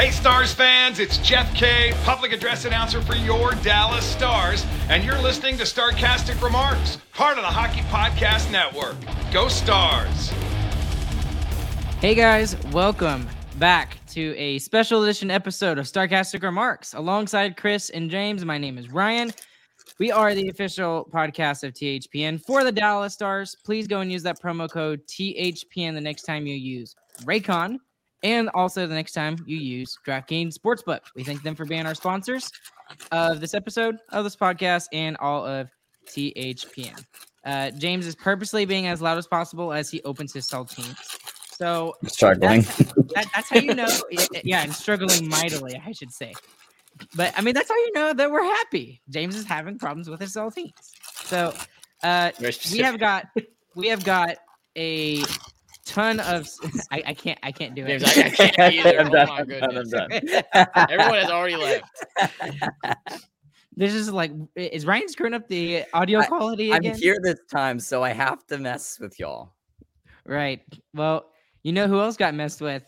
Hey, Stars fans, it's Jeff Kay, public address announcer for your Dallas Stars, and you're listening to Starcastic Remarks, part of the Hockey Podcast Network. Go Stars! Hey guys, welcome back to a special edition episode of Starcastic Remarks. Alongside Chris and James, my name is Ryan. We are the official podcast of THPN for the Dallas Stars. Please go and use that promo code THPN the next time you use Raycon and also the next time you use DraftKings Sportsbook. We thank them for being our sponsors of this episode of this podcast and all of THPN. Uh, James is purposely being as loud as possible as he opens his saltines. So struggling. That's, that, that's how you know. Yeah, and struggling mightily, I should say. But I mean, that's how you know that we're happy. James is having problems with his saltines. So uh, we have got we have got a ton of I, I can't I can't do it. I, I can't either. oh my goodness. Everyone has already left. This is like is Ryan screwing up the audio quality I, again? I'm here this time, so I have to mess with y'all. Right. Well, you know who else got messed with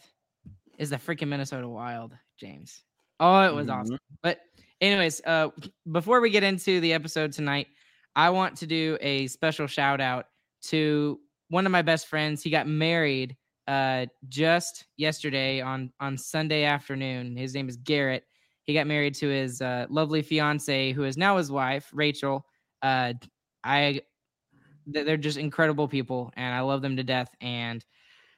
is the freaking Minnesota Wild, James. Oh, it was mm-hmm. awesome. But anyways, uh before we get into the episode tonight, I want to do a special shout out to one of my best friends. He got married uh just yesterday on on Sunday afternoon. His name is Garrett. He got married to his uh, lovely fiance, who is now his wife, Rachel. Uh, I they're just incredible people, and I love them to death. And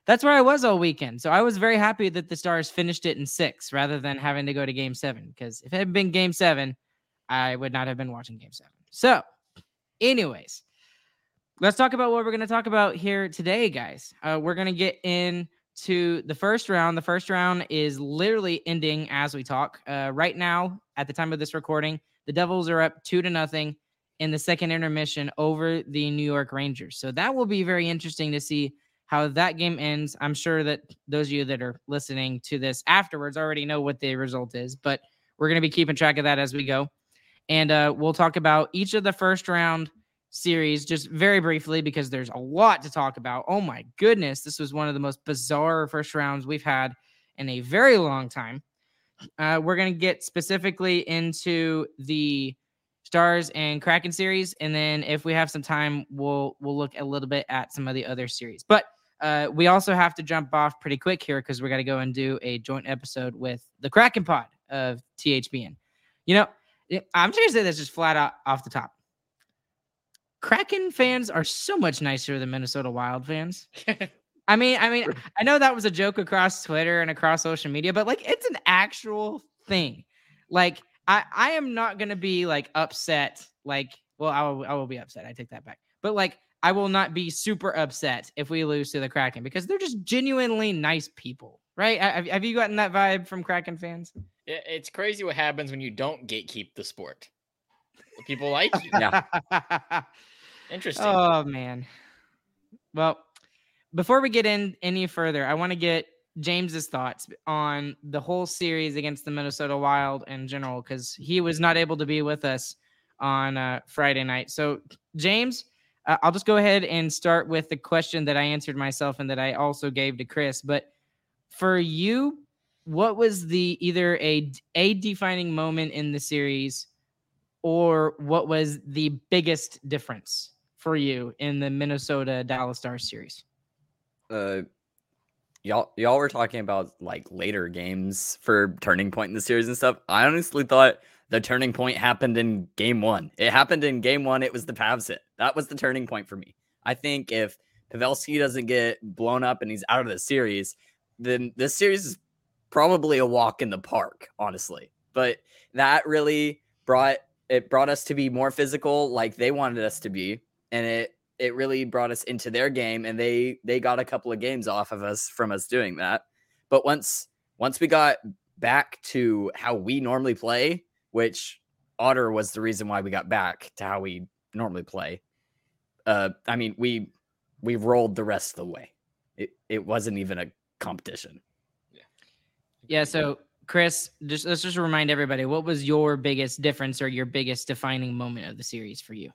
that's where I was all weekend. So I was very happy that the Stars finished it in six rather than having to go to Game Seven. Because if it had been Game Seven, I would not have been watching Game Seven. So, anyways, let's talk about what we're going to talk about here today, guys. Uh, we're going to get into the first round. The first round is literally ending as we talk. Uh, right now, at the time of this recording, the Devils are up two to nothing in the second intermission over the New York Rangers. So that will be very interesting to see how that game ends. I'm sure that those of you that are listening to this afterwards already know what the result is, but we're going to be keeping track of that as we go. And uh, we'll talk about each of the first round series just very briefly because there's a lot to talk about. Oh my goodness, this was one of the most bizarre first rounds we've had in a very long time. Uh, we're going to get specifically into the Stars and Kraken series, and then if we have some time, we'll we'll look a little bit at some of the other series. But uh, we also have to jump off pretty quick here because we're going to go and do a joint episode with the Kraken Pod of THPN. You know, I'm just going to say this just flat out off the top. Kraken fans are so much nicer than Minnesota Wild fans. I mean, I mean, I know that was a joke across Twitter and across social media, but like it's an actual thing. Like I I am not going to be like upset like well, I will I will be upset. I take that back. But like I will not be super upset if we lose to the Kraken because they're just genuinely nice people, right? Have, have you gotten that vibe from Kraken fans? It's crazy what happens when you don't gatekeep the sport. People like you. Yeah. Interesting. Oh man. Well, before we get in any further, I want to get James's thoughts on the whole series against the Minnesota Wild in general because he was not able to be with us on uh, Friday night. So, James, uh, I'll just go ahead and start with the question that I answered myself and that I also gave to Chris. But for you, what was the either a a defining moment in the series, or what was the biggest difference for you in the Minnesota Dallas Stars series? Uh, y'all y'all were talking about like later games for turning point in the series and stuff. I honestly thought the turning point happened in game one. It happened in game one. It was the Pavs hit. That was the turning point for me. I think if Pavelski doesn't get blown up and he's out of the series, then this series is probably a walk in the park, honestly. But that really brought it brought us to be more physical like they wanted us to be and it it really brought us into their game, and they they got a couple of games off of us from us doing that. But once once we got back to how we normally play, which Otter was the reason why we got back to how we normally play. Uh, I mean, we we rolled the rest of the way. It it wasn't even a competition. Yeah. Yeah. So Chris, just let's just remind everybody what was your biggest difference or your biggest defining moment of the series for you?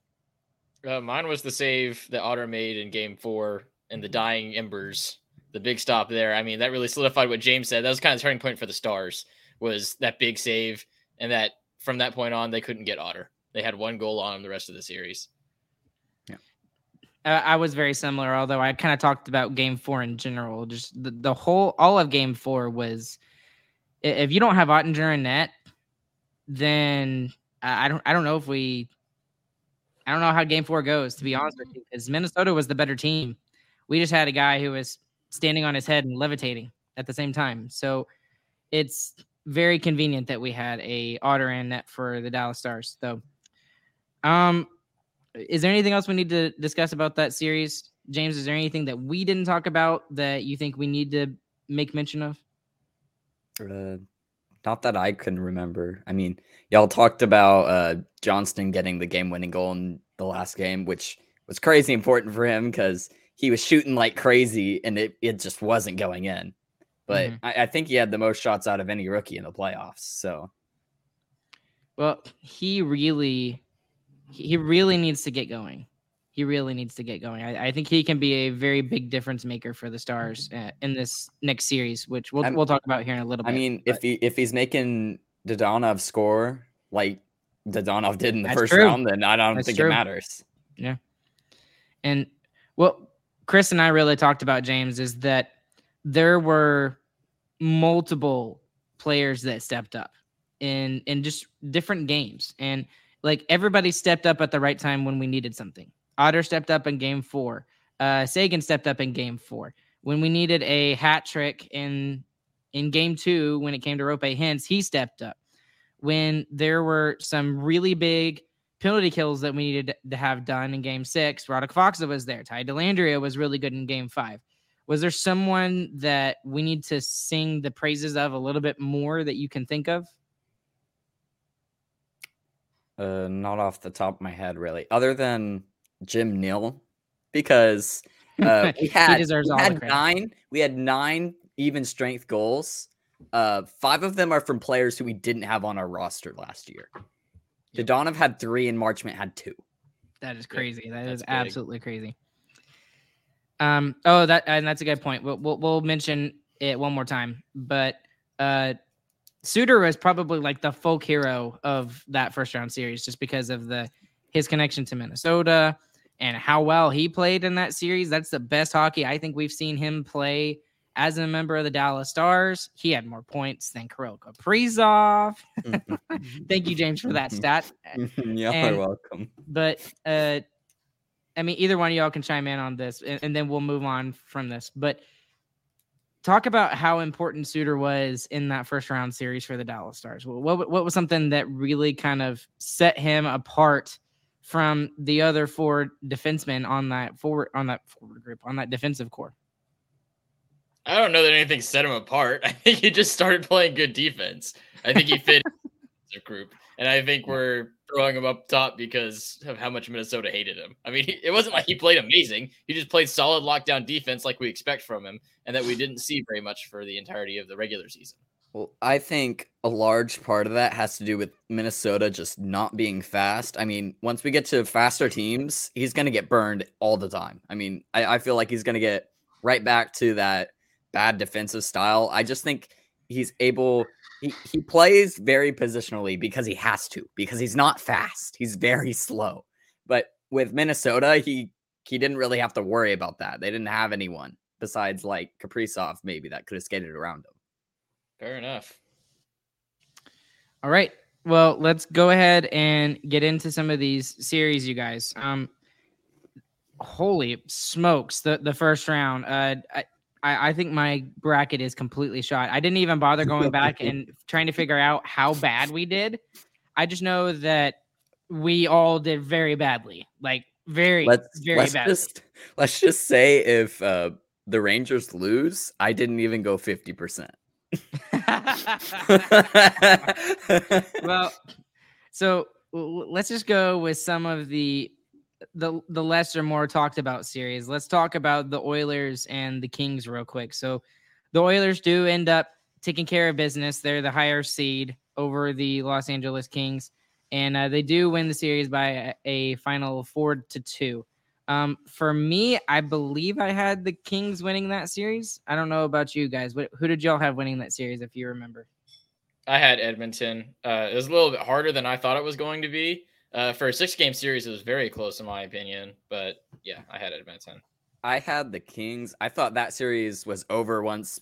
Uh, mine was the save that Otter made in Game Four and the dying embers, the big stop there. I mean, that really solidified what James said. That was kind of the turning point for the Stars. Was that big save, and that from that point on they couldn't get Otter. They had one goal on them the rest of the series. Yeah, I was very similar. Although I kind of talked about Game Four in general. Just the, the whole all of Game Four was if you don't have Oettinger in net, then I don't I don't know if we I don't know how game four goes, to be honest with you, because Minnesota was the better team. We just had a guy who was standing on his head and levitating at the same time. So it's very convenient that we had a otter in net for the Dallas Stars. So um is there anything else we need to discuss about that series? James, is there anything that we didn't talk about that you think we need to make mention of? Uh, not that I can remember. I mean, y'all talked about uh, Johnston getting the game-winning goal in the last game, which was crazy important for him because he was shooting like crazy and it, it just wasn't going in. But mm-hmm. I, I think he had the most shots out of any rookie in the playoffs. So, well, he really, he really needs to get going he really needs to get going. I, I, think he can be a very big difference maker for the Stars uh, in this next series, which we'll I'm, we'll talk about here in a little bit. I mean, but. if he if he's making Dadonov score like Dadonov did in the first true. round, then I don't That's think true. it matters. Yeah, and what Chris and I really talked about James is that there were multiple players that stepped up in in just different games and like everybody stepped up at the right time when we needed something Otter stepped up in game four. Uh, Seguin stepped up in game four. When we needed a hat trick in in game two, when it came to Roope Hintz, he stepped up. When there were some really big penalty kills that we needed to have done in game six, Radek Faksa was there. Ty Dellandrea was really good in game five. Was there someone that we need to sing the praises of a little bit more that you can think of? Uh, not off the top of my head, really. Other than Jim Nill because uh, we had, we had nine. We had nine even strength goals. Uh, five of them are from players who we didn't have on our roster last year. Dadonov had three, and Marchment had two. That is crazy. That is absolutely crazy. Um. Oh, that and that's a good point. We'll, we'll, we'll mention it one more time, but uh, Suter was probably like the folk hero of that first round series, just because of the his connection to Minnesota and how well he played in that series. That's the best hockey I think we've seen him play as a member of the Dallas Stars. He had more points than Kirill Kaprizov. Mm-hmm. Thank you, James, for that mm-hmm. stat. Mm-hmm. You're and, welcome. But uh, I mean, either one of y'all can chime in on this, and, and then we'll move on from this. But talk about how important Suter was in that first round series for the Dallas Stars. What what was something that really kind of set him apart? From the other four defensemen on that forward on that forward group on that defensive core? I don't know that anything set him apart. I think he just started playing good defense. I think he fit the group, and I think we're throwing him up top because of how much Minnesota hated him. I mean, it wasn't like he played amazing. He just played solid lockdown defense like we expect from him, and that we didn't see very much for the entirety of the regular season. Well, I think a large part of that has to do with Minnesota just not being fast. I mean, once we get to faster teams, he's going to get burned all the time. I mean, I, I feel like he's going to get right back to that bad defensive style. I just think he's able, he, he plays very positionally because he has to, because he's not fast. He's very slow. But with Minnesota, he he didn't really have to worry about that. They didn't have anyone besides like Kaprizov, maybe that could have skated around him. Fair enough. All right. Well, let's go ahead and get into some of these series, you guys. Um, holy smokes, the the first round. Uh, I, I think my bracket is completely shot. I didn't even bother going back and trying to figure out how bad we did. I just know that we all did very badly, like very, let's very let's bad. just let's just say if uh, the Rangers lose, I didn't even go fifty percent. well, so let's just go with some of the the the lesser, more talked about series. Let's talk about the Oilers and the Kings real quick. So, the Oilers do end up taking care of business. They're the higher seed over the Los Angeles Kings, and uh, they do win the series by a, a final four to two. Um, for me, I believe I had the Kings winning that series. I don't know about you guys. What, who did y'all have winning that series, if you remember? I had Edmonton. Uh, it was a little bit harder than I thought it was going to be. Uh, for a six game series, it was very close in my opinion. But yeah, I had Edmonton. I had the Kings. I thought that series was over once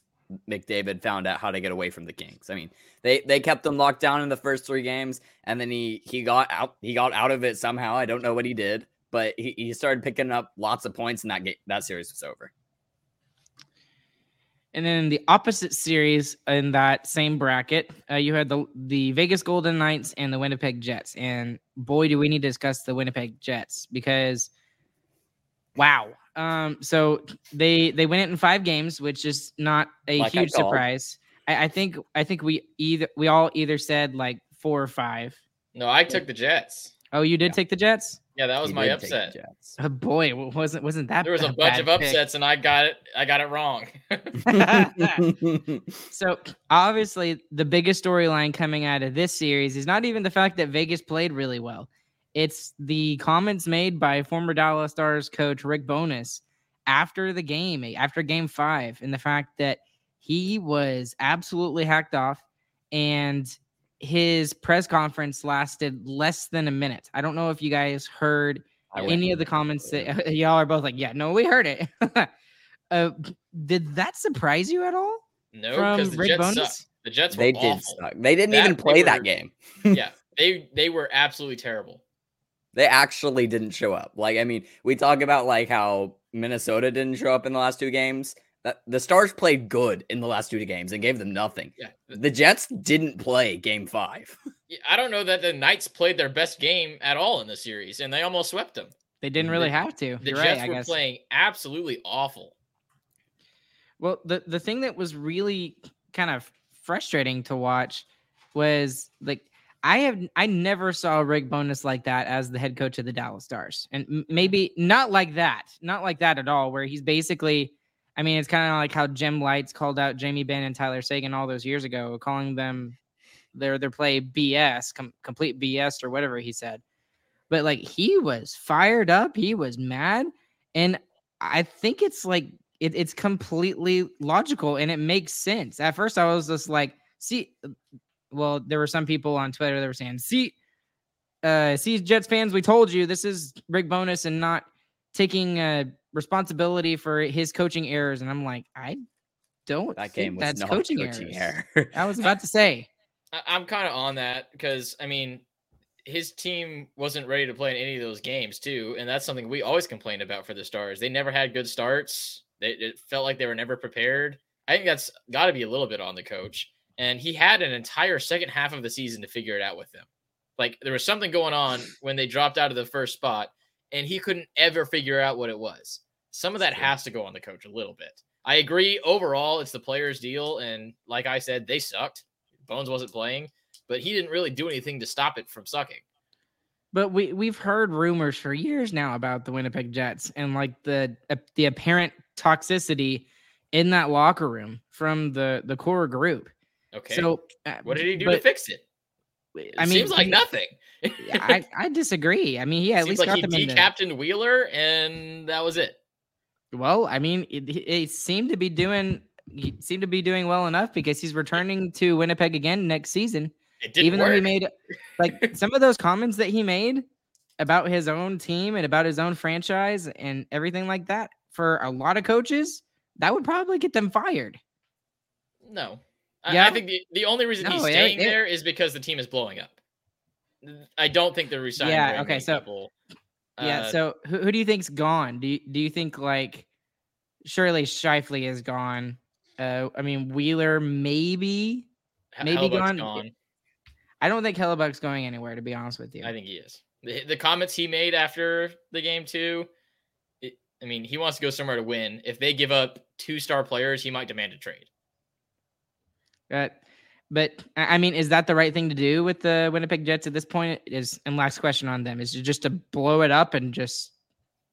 McDavid found out how to get away from the Kings. I mean, they they kept them locked down in the first three games, and then he he got out he got out of it somehow. I don't know what he did, but he, he started picking up lots of points, and that game, that series was over. And then the opposite series in that same bracket, uh, you had the the Vegas Golden Knights and the Winnipeg Jets. And boy, do we need to discuss the Winnipeg Jets because, wow. Um, so they they win it in five games, which is not a Like huge called. surprise. I, I think I think we either we all either said like four or five. No, I took the Jets. Oh, you did Yeah. take the Jets. Yeah, that was He my did take the upset. Oh, boy, wasn't wasn't that There was a a bunch of bad pick? upsets, and I got it. I got it wrong. So obviously, the biggest storyline coming out of this series is not even the fact that Vegas played really well. It's the comments made by former Dallas Stars coach Rick Bowness after the game, eh, after Game Five, and the fact that he was absolutely hacked off, and his press conference lasted less than a minute. I don't know if you guys heard any of the comments that y'all are both like, yeah, no, we heard it. uh, did that surprise you at all? no, from because the Rick Jets Bowness? suck. The Jets were They did awful. suck. They didn't That- even they play that game. yeah, they they were absolutely terrible. They actually didn't show up. Like, I mean, we talk about like how Minnesota didn't show up in the last two games. That- The Stars played good in the last two games and gave them nothing. Yeah, The Jets didn't play game five. Yeah, I don't know that the Knights played their best game at all in the series, and they almost swept them. They didn't really have to. The You're Jets right, I were guess. playing absolutely awful. Well, the the thing that was really kind of frustrating to watch was like I have I never saw a Rick Bowness like that as the head coach of the Dallas Stars, and maybe not like that, not like that at all. Where he's basically, I mean, it's kind of like how Jim Lites called out Jamie Benn and Tyler Seguin all those years ago, calling them their their play BS, com- complete BS or whatever he said. But like he was fired up, he was mad, and I think it's like it, it's completely logical and it makes sense. At first, I was just like, see, well, there were some people on Twitter that were saying, see, uh, see, Jets fans, we told you this is Rick Bowness and not taking uh, responsibility for his coaching errors. And I'm like, I don't That think game was that's not coaching, coaching, errors. error. I was about to say, I- I'm kind of on that because I mean, his team wasn't ready to play in any of those games too, and that's something we always complained about for the Stars. They never had good starts. They, it felt like they were never prepared. I think that's got to be a little bit on the coach, and he had an entire second half of the season to figure it out with them. Like there was something going on when they dropped out of the first spot, and he couldn't ever figure out what it was. Some of that True. has to go on the coach a little bit. I agree. Overall, it's the players' deal, and like I said, they sucked. Bones wasn't playing, but he didn't really do anything to stop it from sucking. but we we've heard rumors for years now about the Winnipeg Jets and like the uh, the apparent toxicity in that locker room from the the core group. Okay. So uh, what did he do to fix it? It I mean, seems like he- nothing. I, I disagree. I mean, he at seems least like got he them the, Wheeler, and that was it. Well, I mean, it, it seemed to be doing he seemed to be doing well enough because he's returning to Winnipeg again next season. It didn't Even work. though he made like some of those comments that he made about his own team and about his own franchise and everything like that for a lot of coaches, that would probably get them fired. no. I, Yeah? I think the, the only reason he's No, it- staying it- there is because the team is blowing up. I don't think they're resigning. Yeah, okay, so- people. yeah. Uh, So who, who do you think's gone? Do you, do you think like surely Scheifele is gone? Uh, I mean Wheeler maybe. Maybe Hellebuyck's gone- gone. I don't think Hellebuyck's going anywhere to be honest with you. I think he is. The, the comments he made after the game too. It, I mean, he wants to go somewhere to win. If they give up two star players, he might demand a trade. But I mean, is that the right thing to do with the Winnipeg Jets at this point? Is and last question on them is just to blow it up and just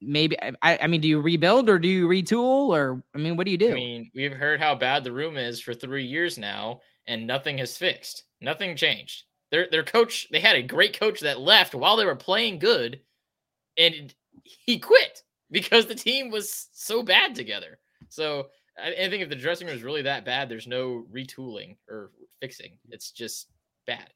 maybe I, I mean, do you rebuild or do you retool or I mean, what do you do? I mean, we've heard how bad the room is for three years now, and nothing has fixed. Nothing changed. Their their coach, they had a great coach that left while they were playing good, and he quit because the team was so bad together. So I, I think if the dressing room is really that bad, there's no retooling or fixing. It's just bad.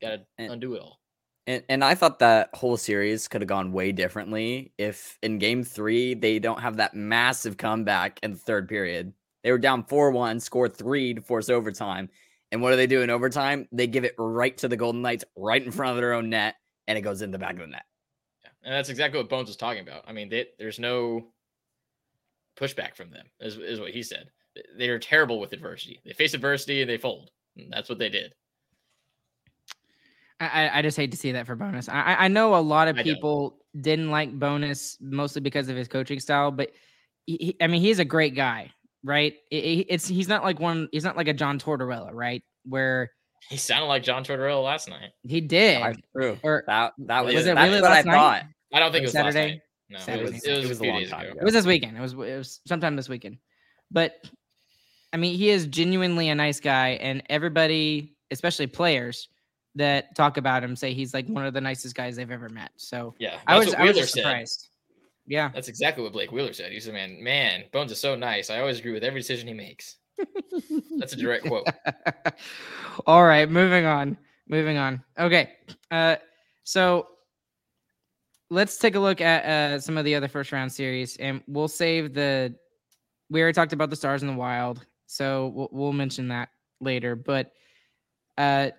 Got to undo it all. And, and I thought that whole series could have gone way differently if in game three they don't have that massive comeback in the third period. They were down 4 1, score three to force overtime. And what do they do in overtime? They give it right to the Golden Knights, right in front of their own net, and it goes in the back of the net. Yeah. And that's exactly what Bones was talking about. I mean, they, there's no pushback from them, is, is what he said. They are terrible with adversity. They face adversity and they fold. And that's what they did. I, I- I just hate to see that for Bowness. I, I- I know a lot of people didn't like Bowness mostly because of his coaching style, but he, he- I mean, he's a great guy, right? It- it- it's he's not like one. He's not like a John Tortorella, right? Where He sounded like John Tortorella last night. he did. That's true. Or That that was, Was it that's really what I last night? thought. I don't think Or it was Saturday? Last night. No, Saturday. it was, it was, It was a a long time ago. ago. It was this weekend. It was it was sometime this weekend. But I mean, he is genuinely a nice guy, and everybody, especially players that talk about him, say he's like one of the nicest guys they've ever met. So Yeah, I was I was Wheeler said. surprised. Yeah. That's exactly what Blake Wheeler said. He said, "Man, man, Bones is so nice. I always agree with every decision he makes." That's a direct quote. All right, moving on. Moving on. Okay. Uh so let's take a look at uh some of the other first round series and we'll save the we already talked about the stars in the wild, so we'll, we'll mention that later, but uh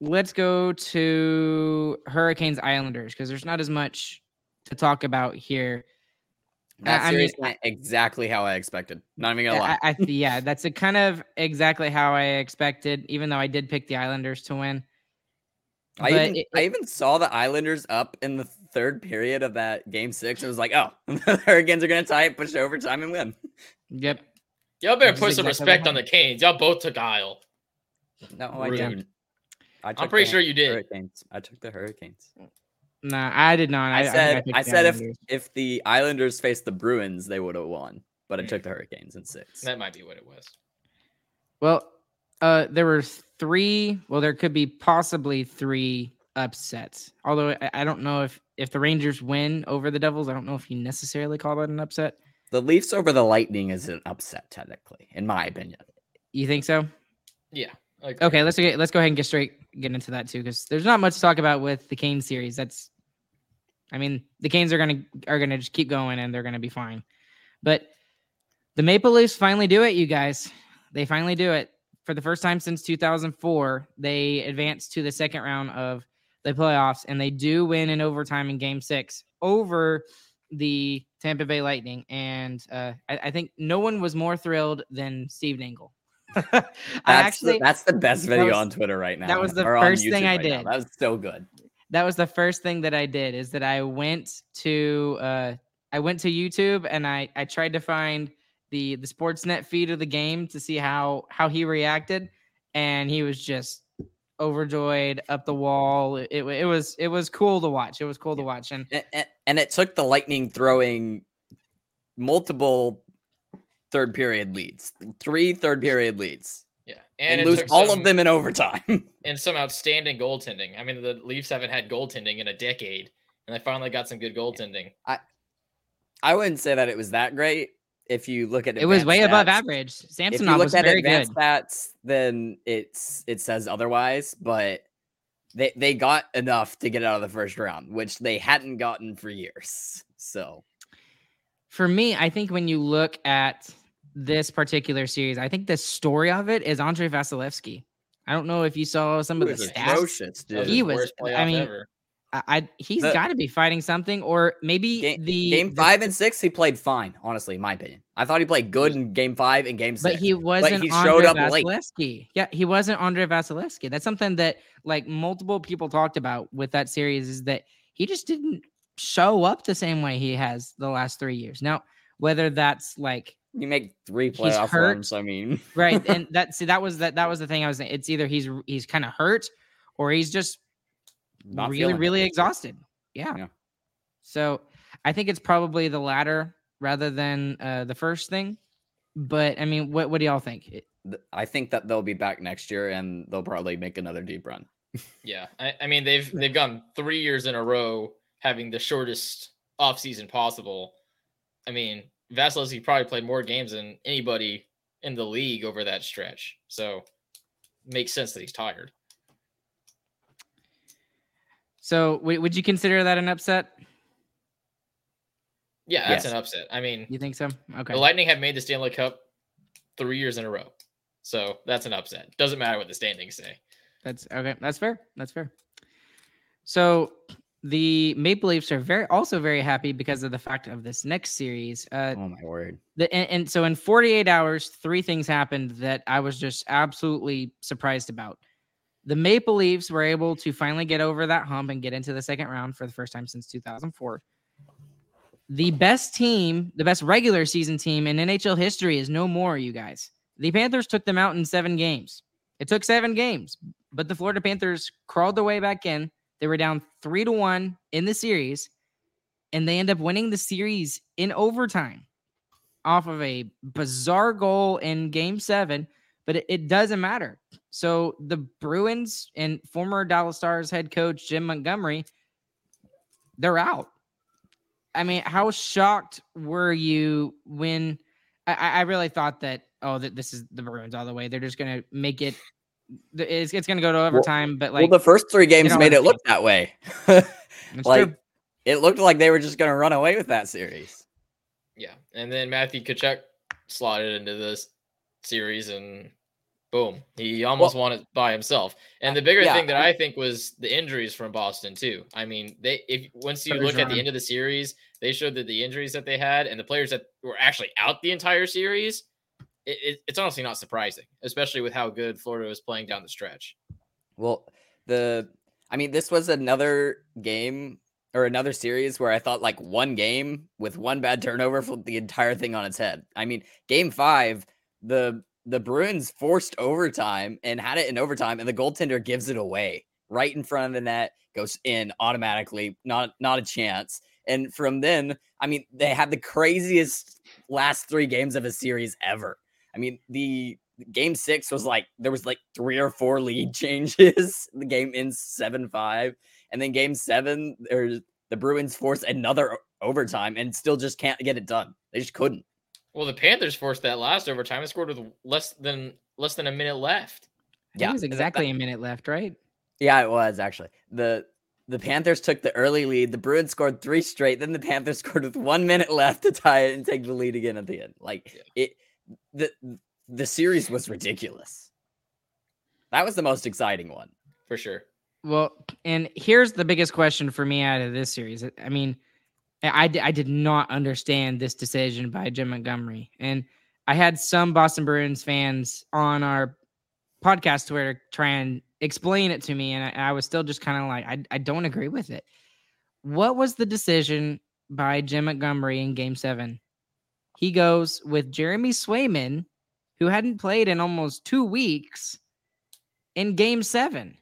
let's go to Hurricanes Islanders because there's not as much to talk about here. That I- I mean, went exactly how I expected. Not even gonna lie. I, I, yeah, that's a kind of exactly how I expected, even though I did pick the Islanders to win. I even it- I even saw the Islanders up in the third period of that game six. It was like, oh, the Hurricanes are gonna tie it, push it overtime, and win. Yep. Y'all better Which put is some exactly respect on the Canes. Y'all both took Isle. No, I didn't. I I'm pretty the sure you did. Hurricanes. I took the Hurricanes. Nah, I did not. I, I said picked I said if Islanders. if the Islanders faced the Bruins, they would have won. But I took the Hurricanes in six. That might be what it was. Well, uh, there were three. Well, there could be possibly three upsets. Although I, I don't know if if the Rangers win over the Devils, I don't know if you necessarily call that an upset. The Leafs over the Lightning is an upset, technically, in my opinion. You think so? Yeah. Like, Okay, let's get let's go ahead and get straight get into that too, because there's not much to talk about with the Canes series. That's, I mean, the Canes are gonna are gonna just keep going and they're gonna be fine. But the Maple Leafs finally do it, you guys. They finally do it for the first time since 2004. They advance to the second round of the playoffs, and they do win in overtime in Game Six over the Tampa Bay Lightning. And uh, I, I think no one was more thrilled than Steve Dangle. I That's actually the, that's the best video was- on Twitter right now. That was the first thing I right now. did. That was so good. that was the first thing that I did is that I went to uh I went to YouTube and I I tried to find the the Sportsnet feed of the game to see how how he reacted and he was just overjoyed up the wall it, it, it was it was cool to watch it was cool to watch and And, and, and it took the Lightning throwing multiple third period leads, three third period leads, yeah. and, And, lose all some- of them in overtime. and some outstanding goaltending. I mean, the Leafs haven't had goaltending in a decade, and they finally got some good goaltending. I I wouldn't say that it was that great. If you look at it was way above stats. average If you samsonov look was at very good stats, then it's it says otherwise. But they they got enough to get out of the first round, which they hadn't gotten for years. So for me, I think when you look at this particular series, I think the story of it is Andrei Vasilevskiy. I don't know if you saw some of it the stats. That was. He was- I mean, ever. I, I he's got to be fighting something, or maybe Game, the game five and six, he played fine. Honestly, in my opinion, I thought he played good in game five and game six. But he wasn't he Andre showed up late. Yeah, he wasn't Andrei Vasilevskiy. That's something that like multiple people talked about with that series is that he just didn't show up the same way he has the last three years. Now, whether that's like You make three playoff runs. I mean, right, and that see that was that that was the thing I was saying. It's either he's he's kind of hurt or he's just not really feeling it. really exhausted. Yeah. Yeah. So I think it's probably the latter rather than uh, the first thing. But I mean, what what do y'all think? It- I think that they'll be back next year and they'll probably make another deep run. Yeah, I, I mean they've they've gone three years in a row having the shortest offseason possible. I mean, Vasilevskiy probably played more games than anybody in the league over that stretch, so makes sense that he's tired. So w- would you consider that an upset? Yeah, that's Yes. an upset. I mean, You think so? Okay. the Lightning have made the Stanley Cup three years in a row, so that's an upset. Doesn't matter what the standings say. That's okay. That's fair. That's fair. So the Maple Leafs are very also very happy because of the fact of this next series. Uh, Oh my word! the, and, and so in 48 hours, three things happened that I was just absolutely surprised about. The Maple Leafs were able to finally get over that hump and get into the second round for the first time since 2004. The best team, the best regular season team in NHL history is no more, you guys. The Panthers took them out in seven games. It took seven games, but the Florida Panthers crawled their way back in. They were down three to one in the series, and they end up winning the series in overtime off of a bizarre goal in game seven, but it, it doesn't matter. So the Bruins and former Dallas Stars head coach Jim Montgomery, they're out. I mean, how shocked were you when I, I I really thought that, oh, that this is the Bruins all the way. They're just going to make it, it's, it's going to go to overtime, but like, well, the first three games don't made it look that way. like true. it looked like they were just going to run away with that series. Yeah, and then Matthew Tkachuk slotted into this series, and boom, he almost won it by himself. And uh, the bigger yeah, thing that I think was the injuries from Boston too. I mean, they if once you look at the end of the series, they showed that the injuries that they had and the players that were actually out the entire series. It, it, it's honestly not surprising, especially with how good Florida was playing down the stretch. Well, the I mean, this was another game or another series where I thought like one game with one bad turnover flipped the entire thing on its head. I mean, game five, the the Bruins forced overtime and had it in overtime, and the goaltender gives it away right in front of the net, goes in automatically, not not a chance. And from then, I mean, they had the craziest last three games of a series ever. I mean, the game six was like there was like three or four lead changes. the game ends seven five, and then game seven, there's the Bruins force another overtime and still just can't get it done. They just couldn't. Well, the Panthers forced that last overtime and scored with less than less than a minute left. Yeah, it was that- that- exactly a minute left, right? yeah, it was actually the. The Panthers took the early lead. The Bruins scored three straight. Then the Panthers scored with one minute left to tie it and take the lead again at the end. Like it, the the series was ridiculous. That was the most exciting one. For sure. Well, and here's the biggest question for me out of this series. I mean, I, I I did not understand this decision by Jim Montgomery. And I had some Boston Bruins fans on our podcast Twitter try and explain it to me. And I, I was still just kind of like, I, I don't agree with it. What was the decision by Jim Montgomery in game seven? He goes with Jeremy Swayman, who hadn't played in almost two weeks, in game seven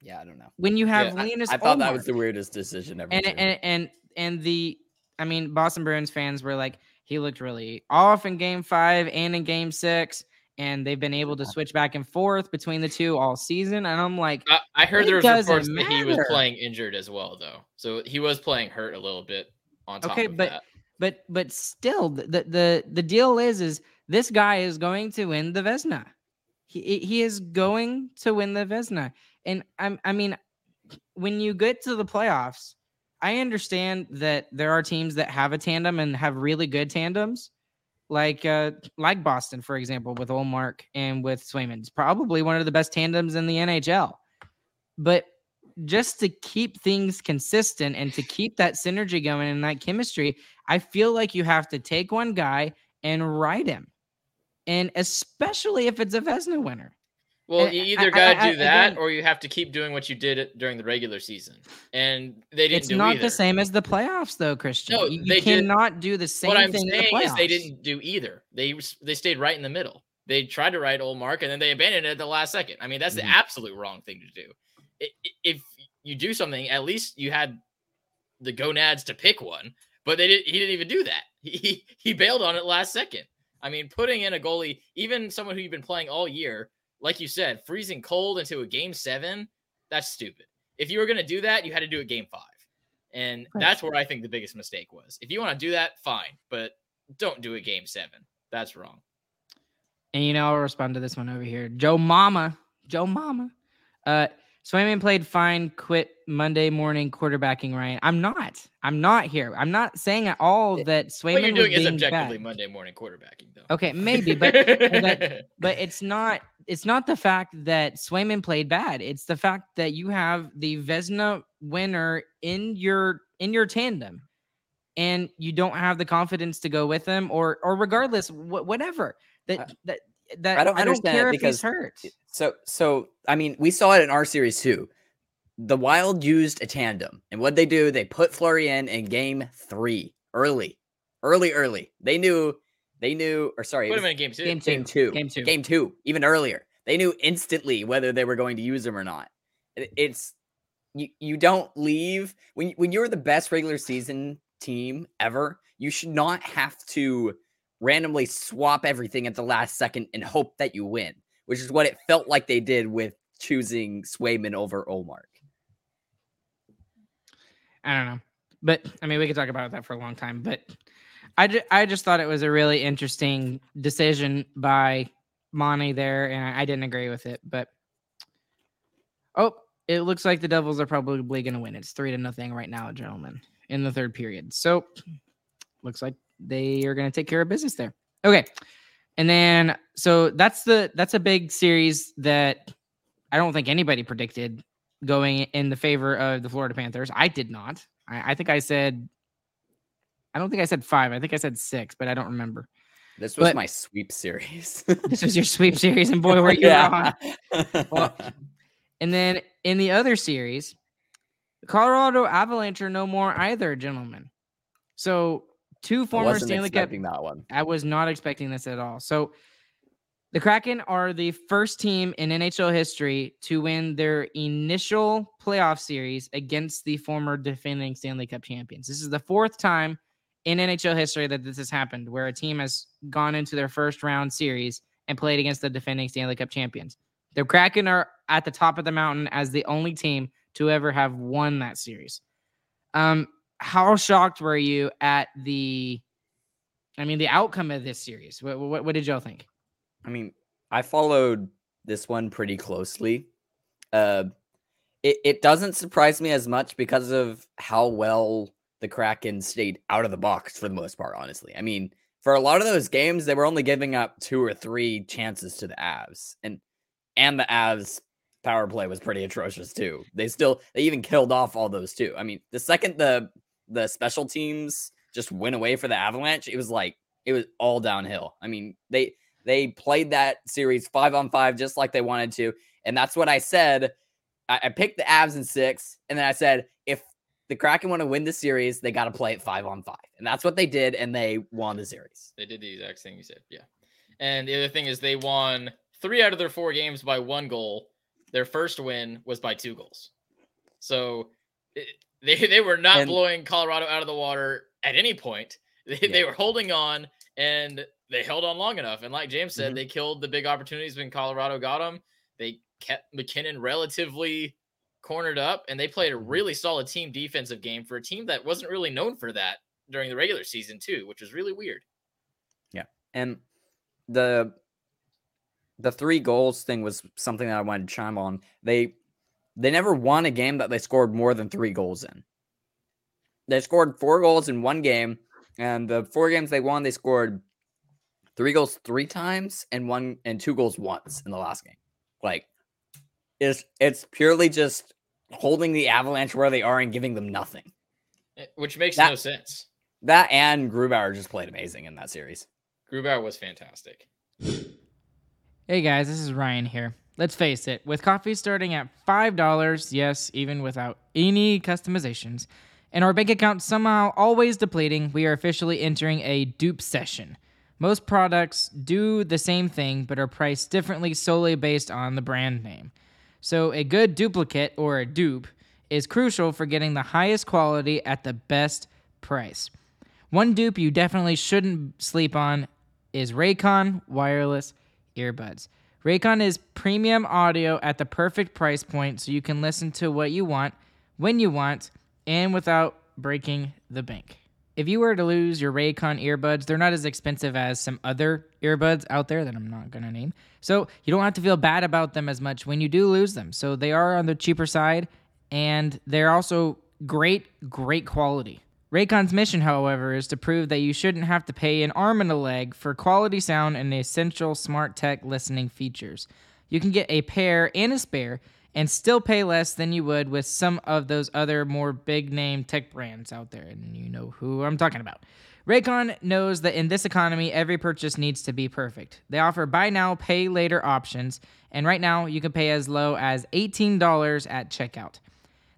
Yeah, I don't know. when you have Yeah, Linus I thought that was the weirdest decision ever. and, and and and the I mean Boston Bruins fans were like he looked really off in game 5 and in game 6 and they've been able to switch back and forth between the two all season and I'm like I, I heard there was doesn't reports that he was playing injured as well, though. So he was playing hurt a little bit on top Okay, of but- that. but but still the, the the the deal is is this guy is going to win the Vezina. He he is going to win the Vezina. And I'm I mean when you get to the playoffs, I understand that there are teams that have a tandem and have really good tandems. Like uh like Boston, for example, with Ullmark and with Swayman. It's probably one of the best tandems in the NHL. But just to keep things consistent and to keep that synergy going and that chemistry, I feel like you have to take one guy and ride him. And especially if it's a Vezina winner. Well, And you either got to do that, again- or you have to keep doing what you did during the regular season, and they didn't do it. It's not either. the same as the playoffs, though, Christian. No, you, you they did- cannot do the same What I'm thing in the saying is they didn't do either. They they stayed right in the middle. They tried to write Ullmark, and then they abandoned it at the last second. I mean, that's Mhm. the absolute wrong thing to do. If you do something, at least you had the gonads to pick one, but they did. He didn't even do that. He he bailed on it last second. I mean, putting in a goalie, even someone who you've been playing all year, like you said, freezing cold into a game seven, that's stupid. If you were going to do that, you had to do it game five. And that's where I think the biggest mistake was. If you want to do that, fine, but don't do it game seven. That's wrong. And you know, I'll respond to this one over here. Joe Mama, Joe Mama. Uh, Swayman played fine. Quit Monday morning quarterbacking. Ryan, I'm not. I'm not here. I'm not saying at all eh, that Swayman what you're was doing is being objectively bad. Monday morning quarterbacking, though. Okay, maybe, but that- but it's not. It's not the fact that Swayman played bad. It's the fact that you have the Vezina winner in your in your tandem, and you don't have the confidence to go with him, or or regardless, wh- whatever that I- that that I don't I don't understand it care if because he's hurt. So so I mean, we saw it in our series too. The Wild used a tandem, and what they do, they put Fleury in in game three early, early, early. They knew, they knew, or sorry, it Put him was in game two. Game two. game two, Game two. game two, even earlier. They knew instantly whether they were going to use him or not. It's you. You don't leave when when you're the best regular season team ever. You should not have to randomly swap everything at the last second and hope that you win, which is what it felt like they did with choosing Swayman over Ullmark. I don't know. But I mean, we could talk about that for a long time. But I, ju- I just thought it was a really interesting decision by Monty there, and I, didn't agree with it. But oh, it looks like the Devils are probably going to win. It's three to nothing right now, gentlemen, in the third period. So looks like they are going to take care of business there. Okay, and then so that's the that's a big series that I don't think anybody predicted going in the favor of the Florida Panthers. I did not. I, I think I said, I don't think I said five. I think I said six, but I don't remember. This was But- my sweep series. This was your sweep series, and boy, were you yeah. Well, And then in the other series, Colorado Avalanche are no more either, gentlemen. So two former Stanley Cup that one. I was not expecting this at all. So the Kraken are the first team in NHL history to win their initial playoff series against the former defending Stanley Cup champions. This is the fourth time in NHL history that this has happened where a team has gone into their first round series and played against the defending Stanley Cup champions. The Kraken are at the top of the mountain as the only team to ever have won that series. Um, how shocked were you at the I mean, the outcome of this series. What, what, what did y'all think? I mean, I followed this one pretty closely. Uh, it, it doesn't surprise me as much because of how well the Kraken stayed out of the box for the most part, honestly. I mean, for a lot of those games, they were only giving up two or three chances to the Avs. And and the Avs power play was pretty atrocious too. They still they even killed off all those too. I mean, the second the the special teams just went away for the Avalanche, it was like it was all downhill. I mean, they they played that series five on five just like they wanted to. And that's what I said. I, I picked the Avs in six, and then I said if the Kraken want to win the series, they got to play it five on five. And that's what they did, and they won the series. They did the exact thing you said. Yeah. And the other thing is they won three out of their four games by one goal. Their first win was by two goals. So it, they they were not And- blowing Colorado out of the water at any point. They, Yeah. they were holding on and they held on long enough. And like James said, Mhm. they killed the big opportunities when Colorado got them. They kept MacKinnon relatively cornered up and they played a Mhm. really solid team defensive game for a team that wasn't really known for that during the regular season too, which was really weird. Yeah. And the the three goals thing was something that I wanted to chime on. They they never won a game that they scored more than three goals in. They scored four goals in one game, and the four games they won, they scored three goals three times and one and two goals once in the last game. Like it's it's purely just holding the Avalanche where they are and giving them nothing. Eh, Which makes That- no sense. That and Grubauer just played amazing in that series. Grubauer was fantastic. Hey guys, this is Ryan here. Let's face it, with coffee starting at $5, yes, even without any customizations, and our bank account somehow always depleting, we are officially entering a dupe session. Most products do the same thing but are priced differently solely based on the brand name. So, a good duplicate or a dupe is crucial for getting the highest quality at the best price. One dupe you definitely shouldn't sleep on is Raycon wireless earbuds. Raycon is premium audio at the perfect price point so you can listen to what you want, when you want, and without breaking the bank. If you were to lose your Raycon earbuds, they're not as expensive as some other earbuds out there that I'm not going to name. So you don't have to feel bad about them as much when you do lose them. So they are on the cheaper side and they're also great, great quality. Raycon's mission, however, is to prove that you shouldn't have to pay an arm and a leg for quality sound and essential smart tech listening features. You can get a pair and a spare and still pay less than you would with some of those other more big name tech brands out there. And you know who I'm talking about. Raycon knows that in this economy, every purchase needs to be perfect. They offer buy now, pay later options, and right now you can pay as low as $18 at checkout.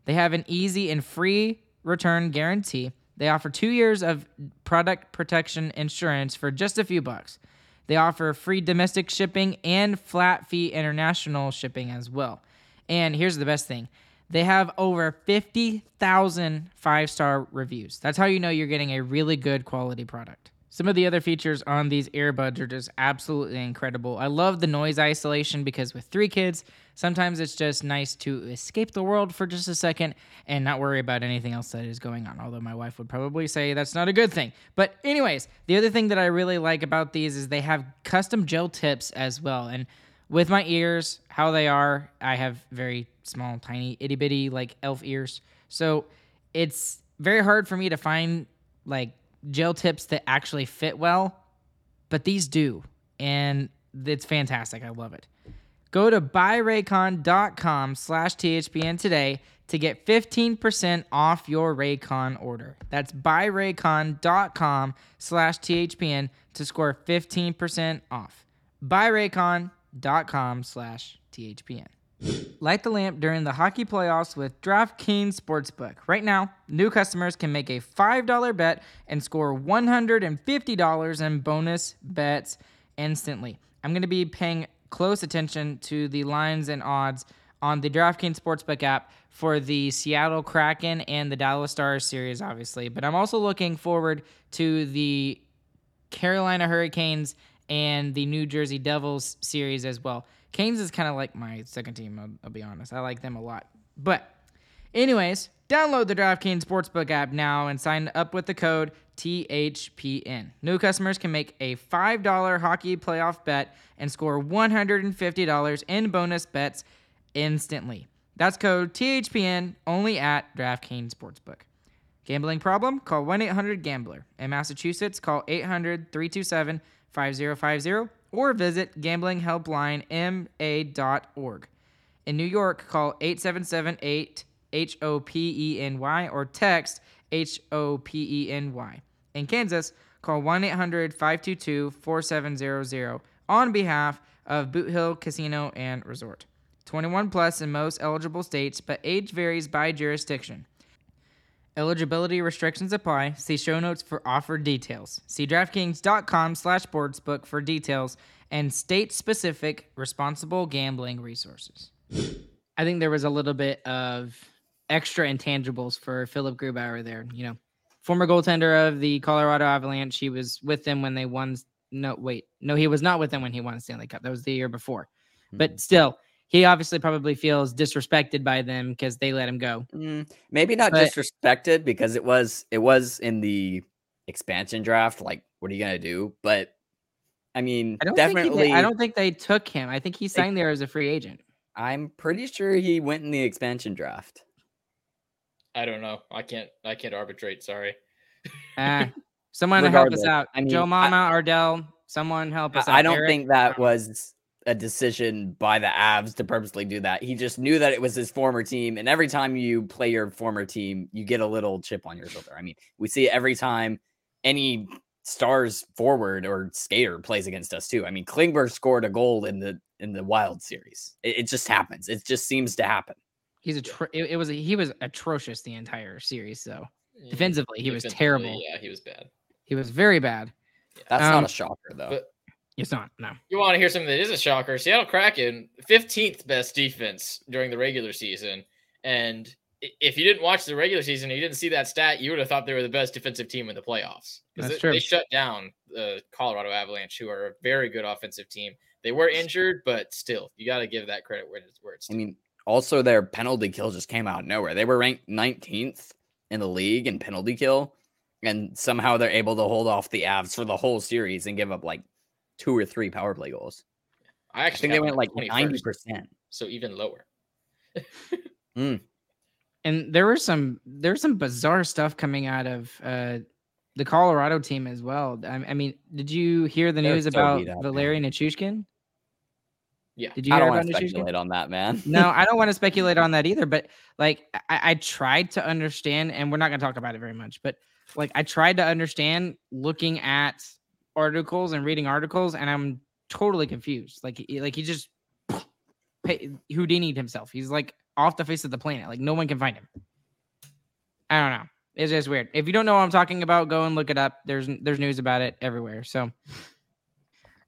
They have an easy and free return guarantee. They offer two years of product protection insurance for just a few bucks. They offer free domestic shipping and flat fee international shipping as well. And here's the best thing they have over 50,000 five star reviews. That's how you know you're getting a really good quality product. Some of the other features on these earbuds are just absolutely incredible. I love the noise isolation because with three kids, sometimes it's just nice to escape the world for just a second and not worry about anything else that is going on. Although my wife would probably say that's not a good thing. But, anyways, the other thing that I really like about these is they have custom gel tips as well. And with my ears, how they are, I have very small, tiny, itty bitty, like elf ears. So it's very hard for me to find like gel tips that actually fit well, but these do. And it's fantastic. I love it. Go to buyraycon.com slash THPN today to get 15% off your Raycon order. That's buyraycon.com slash THPN to score 15% off. Buyraycon.com slash THPN. Light the lamp during the hockey playoffs with DraftKings Sportsbook. Right now, new customers can make a $5 bet and score $150 in bonus bets instantly. I'm going to be paying close attention to the lines and odds on the DraftKings Sportsbook app for the Seattle Kraken and the Dallas Stars series, obviously. But I'm also looking forward to the Carolina Hurricanes and the New Jersey Devils series as well. Canes is kind of like my second team, I'll, I'll, be honest. I like them a lot. But, anyways, download the DraftKings Sportsbook app now and sign up with the code THPN. New customers can make a $5 hockey playoff bet and score $150 in bonus bets instantly. That's code THPN only at DraftKings Sportsbook. Gambling problem? Call 1 800 Gambler. In Massachusetts, call 800 327 5050 or visit gamblinghelplinema.org. In New York, call 877 8 H O P E N Y or text H O P E N Y. In Kansas, call 1 800 522 4700 on behalf of Boot Hill Casino and Resort. 21 plus in most eligible states, but age varies by jurisdiction. Eligibility restrictions apply. See show notes for offer details. See DraftKings.com slash sportsbook for details and state-specific responsible gambling resources. I think there was a little bit of extra intangibles for Philip Grubauer there. You know, former goaltender of the Colorado Avalanche. He was with them when they won. No, wait, no, he was not with them when he won the Stanley Cup. That was the year before. Mm-hmm. But still, he obviously probably feels disrespected by them because they let him go. Mm, maybe not but, disrespected because it was it was in the expansion draft. Like, what are you gonna do? But I mean, I definitely. I don't think they took him. I think he signed they, there as a free agent. I'm pretty sure he went in the expansion draft. I don't know. I can't. I can't arbitrate. Sorry. uh, someone help us out. I mean, Joe Mama, I, Ardell. Someone help us I, out. I don't Eric? think that was a decision by the Avs to purposely do that. He just knew that it was his former team, and every time you play your former team, you get a little chip on your shoulder. I mean, we see it every time any stars forward or skater plays against us too. I mean, Klingberg scored a goal in the in the Wild series. It, it just happens. It just seems to happen. He's a tr- it, it was a, he was atrocious the entire series though. Mm, Defensively, he was terrible. Yeah, he was bad. He was very bad. That's Um, not a shocker though. but- It's not no. You want to hear something that is a shocker? Seattle Kraken, 15th best defense during the regular season. And if you didn't watch the regular season and you didn't see that stat, you would have thought they were the best defensive team in the playoffs. 'Cause That's they, true. they shut down the Colorado Avalanche, who are a very good offensive team. They were injured, but still, you got to give that credit where it's where it's. I mean, also their penalty kill just came out of nowhere. They were ranked 19th in the league in penalty kill, and somehow they're able to hold off the Avs for the whole series and give up like two or three power play goals. I I actually think they went like 21st, ninety percent. so even lower. And there were some there's some bizarre stuff coming out of uh the Colorado team as well. I, I mean, did you hear the They're news so about beat up, Valeri Nichushkin? Yeah. Did you I don't want to speculate on that, man. no, I don't want to speculate on that either. But like, I, I tried to understand, and we're not going to talk about it very much. But like, I tried to understand looking at articles and reading articles, and I'm totally confused. Like, he- like he just pay, Houdini'd himself. He's like off the face of the planet. Like, no one can find him. I don't know. It's just weird. If you don't know what I'm talking about, go and look it up. There's there's news about it everywhere. So,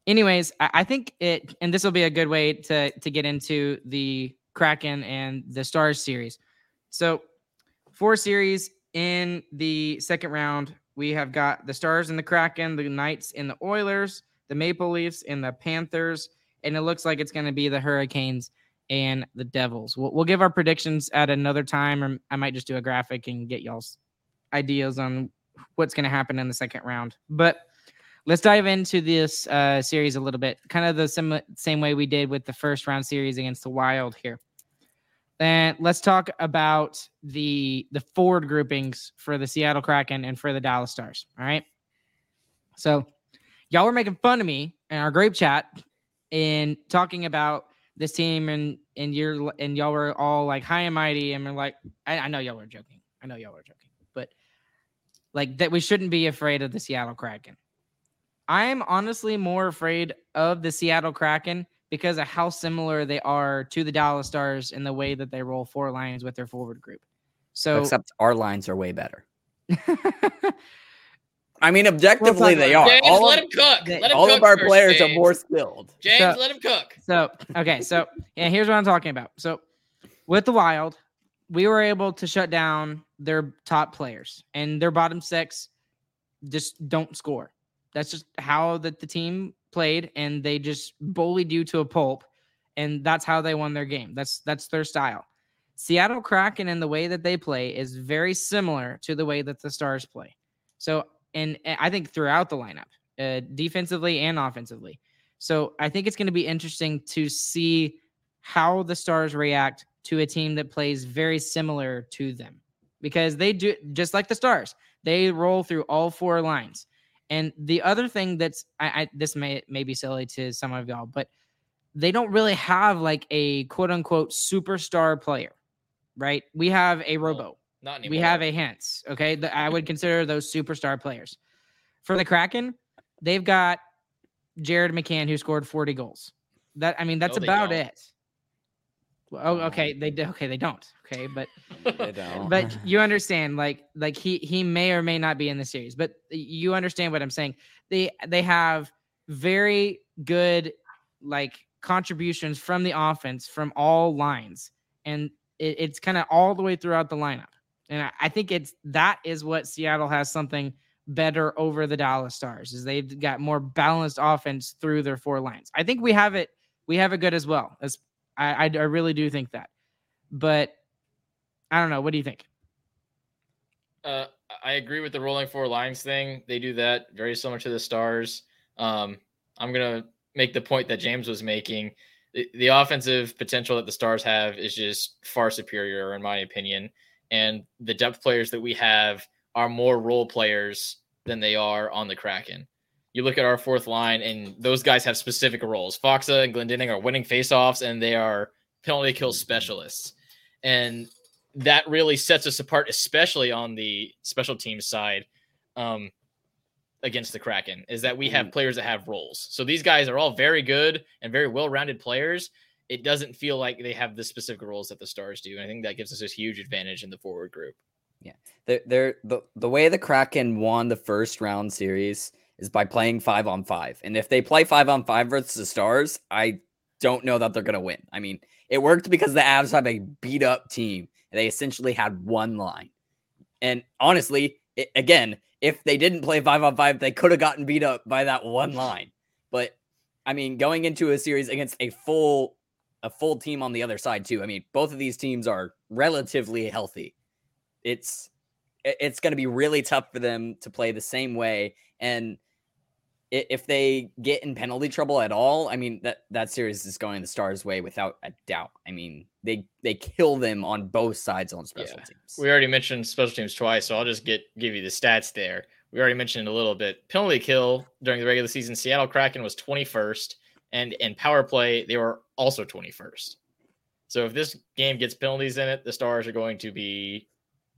anyways, I, I think it, and this will be a good way to to get into the Kraken and the Stars series. So, four series in the second round. We have got the Stars and the Kraken, the Knights and the Oilers, the Maple Leafs and the Panthers, and it looks like it's going to be the Hurricanes and the Devils. We'll, we'll give our predictions at another time, or I might just do a graphic and get y'all's ideas on what's going to happen in the second round. But let's dive into this uh, series a little bit, kind of the sim- same way we did with the first round series against the Wild here. And let's talk about the the forward groupings for the Seattle Kraken and for the Dallas Stars. All right. So y'all were making fun of me in our group chat in talking about this team and and you're and y'all were all like high and mighty and we're like I, I know y'all were joking. I know y'all were joking, but like that we shouldn't be afraid of the Seattle Kraken. I'm honestly more afraid of the Seattle Kraken because of how similar they are to the Dallas Stars in the way that they roll four lines with their forward group. So Except our lines are way better. I mean, objectively, they are. James, All, let of, him cook. the- Let him all cook of our first, players are more skilled. James, So- let him cook. So okay, so yeah, here's what I'm talking about. So with the Wild, we were able to shut down their top players and their bottom six just don't score. That's just how that the team played, and they just bullied you to a pulp, and that's how they won their game. That's that's their style. Seattle Kraken and the way that they play is very similar to the way that the Stars play. So, and, I think throughout the lineup, uh, defensively and offensively. So I think it's going to be interesting to see how the Stars react to a team that plays very similar to them because they do just like the Stars. They roll through all four lines. And the other thing that's I, I this may may be silly to some of y'all, but they don't really have like a quote unquote superstar player, right? We have a Robo. Not anymore. We have a Hintz. Okay. The- I would consider those superstar players. For the Kraken, they've got Jared McCann who scored 40 goals. That I mean, that's No, about don't. it. Oh, okay, they do. Okay, they don't. Okay, but They don't. but you understand, like like he he may or may not be in the series, but you understand what I'm saying. They they have very good like contributions from the offense from all lines, and it, it's kind of all the way throughout the lineup. And I, I think it's that is what Seattle has something better over the Dallas Stars is they've got more balanced offense through their four lines. I think we have it we have it good as well. As I, I I really do think that, but I don't know. What do you think? Uh, I agree with the rolling four lines thing. They do that very similar to the Stars. Um, I'm gonna make the point that James was making. The, the offensive potential that the Stars have is just far superior, in my opinion. And the depth players that we have are more role players than they are on the Kraken. You look at our fourth line, and those guys have specific roles. Faksa and Glendening are winning faceoffs, and they are penalty kill specialists. And that really sets us apart, especially on the special teams side. Um, against the Kraken is that we have Mm. players that have roles. So these guys are all very good and very well-rounded players. It doesn't feel like they have the specific roles that the Stars do. And I think that gives us a huge advantage in the forward group. They're, they're the the way the Kraken won the first round series is by playing five on five, and if they play five on five versus the Stars, I don't know that they're gonna win. I mean, it worked because the Avs have a beat up team. They essentially had one line, and honestly, it, again, if they didn't play five on five, they could have gotten beat up by that one line. But I mean, going into a series against a full a full team on the other side too. I mean, both of these teams are relatively healthy. It's it's going to be really tough for them to play the same way and if they get in penalty trouble at all, I mean that that series is going the Stars' way without a doubt. I mean they they kill them on both sides on special Yeah. teams. We already mentioned special teams twice, so I'll just get give you the stats there. We already mentioned a little bit. Penalty kill during the regular season, Seattle Kraken was 21st, and in power play, they were also 21st. So if this game gets penalties in it, the Stars are going to be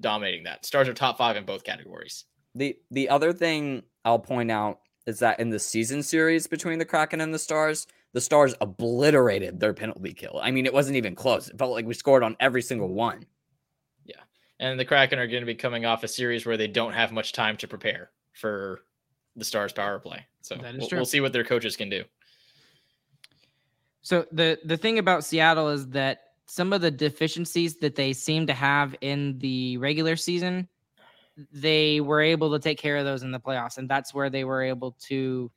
dominating that. Stars are top five in both categories. The the other thing I'll point out is that in the season series between the Kraken and the Stars, the Stars obliterated their penalty kill. I mean, it wasn't even close. It felt like we scored on every single one. Yeah. And the Kraken are going to be coming off a series where they don't have much time to prepare for the Stars power play. So That is we'll, true. we'll see what their coaches can do. So the the thing about Seattle is that some of the deficiencies that they seem to have in the regular season, they were able to take care of those in the playoffs, and that's where they were able to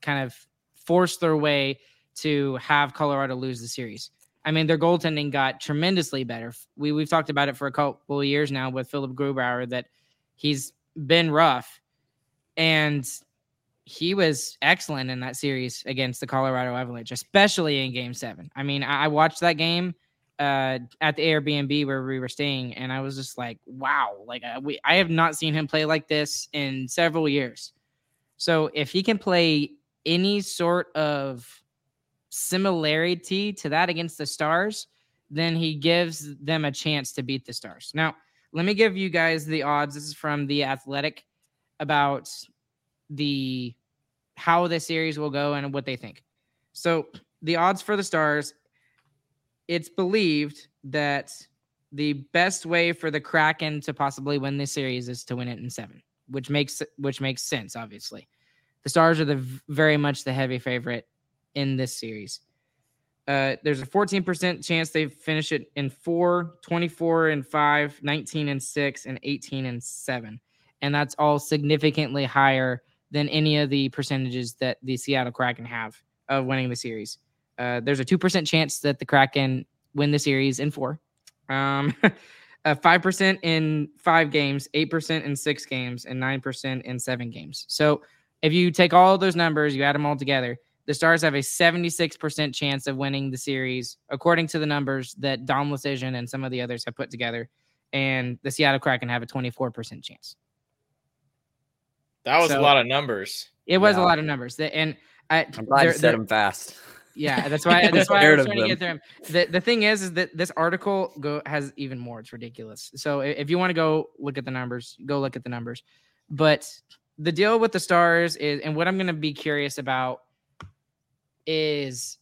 kind of force their way to have Colorado lose the series. I mean, their goaltending got tremendously better. We we've talked about it for a couple of years now with Philip Grubauer that he's been rough, and he was excellent in that series against the Colorado Avalanche, especially in Game Seven. I mean, I, I watched that game uh, at the Airbnb where we were staying, and I was just like, "Wow!" Like uh, we, I have not seen him play like this in several years. So if he can play any sort of similarity to that against the Stars, then he gives them a chance to beat the Stars. Now, let me give you guys the odds. This is from the Athletic about the how the series will go and what they think. So the odds for the Stars, it's believed that the best way for the Kraken to possibly win this series is to win it in seven, which makes which makes sense. Obviously, the Stars are the very much the heavy favorite in this series. Uh, there's a 14% chance they finish it in four, 24 and five, 19 and six, and 18 and seven. And that's all significantly higher than any of the percentages that the Seattle Kraken have of winning the series. Uh, there's a 2% chance that the Kraken win the series in four, um, uh, 5% in five games, 8% in six games, and 9% in seven games. So if you take all those numbers, you add them all together, the Stars have a 76% chance of winning the series, according to the numbers that Dom Luszczyszyn and some of the others have put together. And the Seattle Kraken have a 24% chance. That was So- a lot of numbers. It was Yeah. a lot of numbers. And I, I'm glad you said them fast. Yeah, that's why. That's why I was trying to get them. The the thing is, is that this article go has even more. It's ridiculous. So if you want to go look at the numbers, go look at the numbers. But the deal with the stars is, and what I'm going to be curious about is,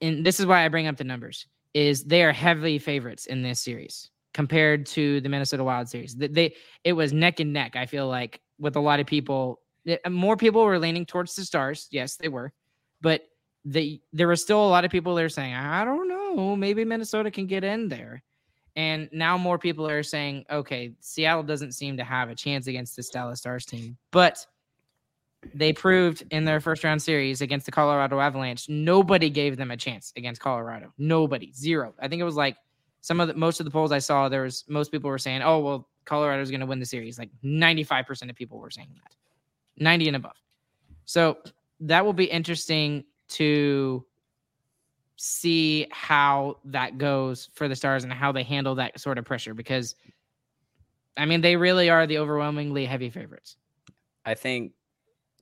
and this is why I bring up the numbers, is they are heavily favorites in this series compared to the Minnesota Wild series. They, they it was neck and neck. I feel like with a lot of people, eh, more people were leaning towards the stars. Yes, they were but they there were still a lot of people that are saying, I don't know, maybe Minnesota can get in there. And now more people are saying, okay, Seattle doesn't seem to have a chance against this Dallas Stars team. But they proved in their first round series against the Colorado Avalanche, nobody gave them a chance against Colorado. Nobody, zero. I think it was like some of the most of the polls I saw, there was most people were saying, oh, well, Colorado's going to win the series. Like 95% of people were saying that, 90 and above. So that will be interesting to see how that goes for the stars and how they handle that sort of pressure because I mean they really are the overwhelmingly heavy favorites. I think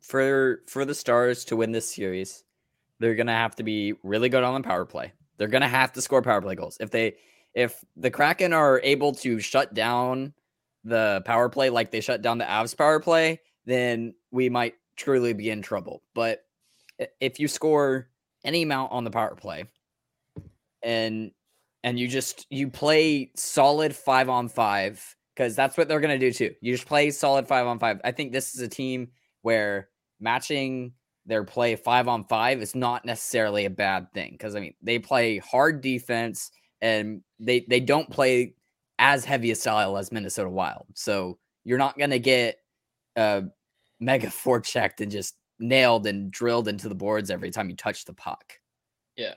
for for the Stars to win this series, they're gonna have to be really good on the power play. They're gonna have to score power play goals. If they if the Kraken are able to shut down the power play like they shut down the Avs power play, then we might truly be in trouble. But if you score any amount on the power play and and you just you play solid 5 on 5 cuz that's what they're going to do too. You just play solid 5 on 5. I think this is a team where matching their play 5 on 5 is not necessarily a bad thing cuz I mean, they play hard defense and they they don't play as heavy a style as Minnesota Wild. So you're not going to get uh, mega forechecked and just nailed and drilled into the boards every time you touch the puck. Yeah.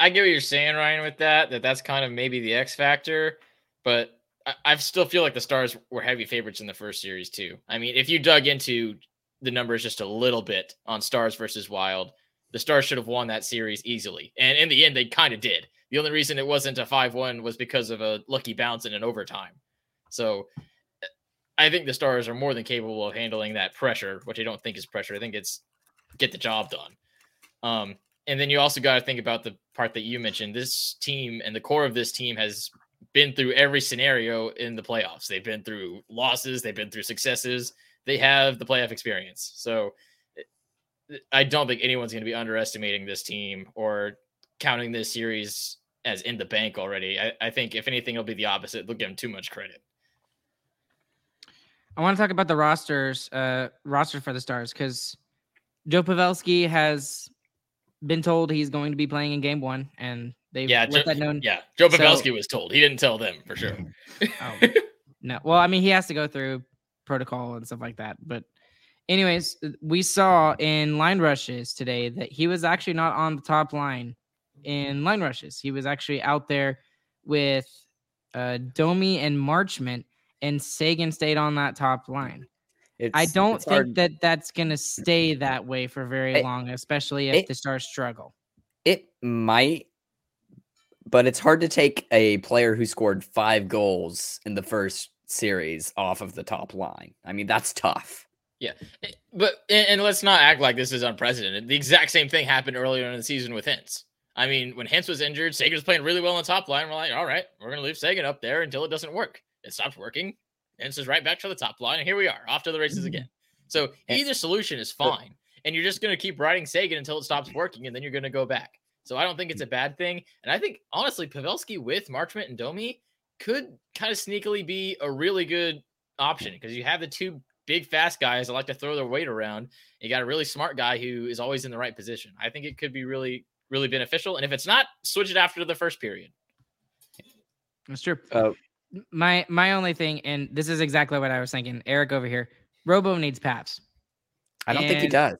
I get what you're saying, Ryan, with that, that that's kind of maybe the X factor, but I, I still feel like the Stars were heavy favorites in the first series, too. I mean, if you dug into the numbers just a little bit on Stars versus Wild, the Stars should have won that series easily. And in the end, they kind of did. The only reason it wasn't a 5 1 was because of a lucky bounce in an overtime. So I think the Stars are more than capable of handling that pressure, which I don't think is pressure. I think it's get the job done. Um, and then you also got to think about the part that you mentioned. This team and the core of this team has been through every scenario in the playoffs. They've been through losses, they've been through successes. They have the playoff experience. So I don't think anyone's going to be underestimating this team or counting this series as in the bank already. I, I think if anything, it'll be the opposite. They'll give them too much credit. I want to talk about the rosters, uh, roster for the Stars, because Joe Pavelski has been told he's going to be playing in Game One, and they yeah, let Joe, that known. Yeah, Joe Pavelski so, was told. He didn't tell them for sure. oh, no, well, I mean, he has to go through protocol and stuff like that. But, anyways, we saw in line rushes today that he was actually not on the top line in line rushes. He was actually out there with uh, Domi and Marchment and Seguin stayed on that top line. It's, I don't think hard. that that's going to stay that way for very it, long, especially if it, the Stars struggle. It might, but it's hard to take a player who scored five goals in the first series off of the top line. I mean, that's tough. Yeah, eh, but and let's not act like this is unprecedented. The exact same thing happened earlier in the season with Hintz. I mean, when Hintz was injured, Seguin was playing really well on the top line. We're like, all right, we're going to leave Seguin up there until it doesn't work it stops working, and it's just right back to the top line. And here we are, off to the races mm-hmm. again. So either solution is fine, and you're just going to keep riding Seguin until it stops working, and then you're going to go back. So I don't think it's a bad thing, and I think honestly, Pavelski with Marchment and Domi could kind of sneakily be a really good option because you have the two big fast guys that like to throw their weight around. You got a really smart guy who is always in the right position. I think it could be really, really beneficial. And if it's not, switch it after the first period. That's true. Uh, my my only thing, and this is exactly what I was thinking. Eric over here, Robo needs Pavs. I don't and think he does.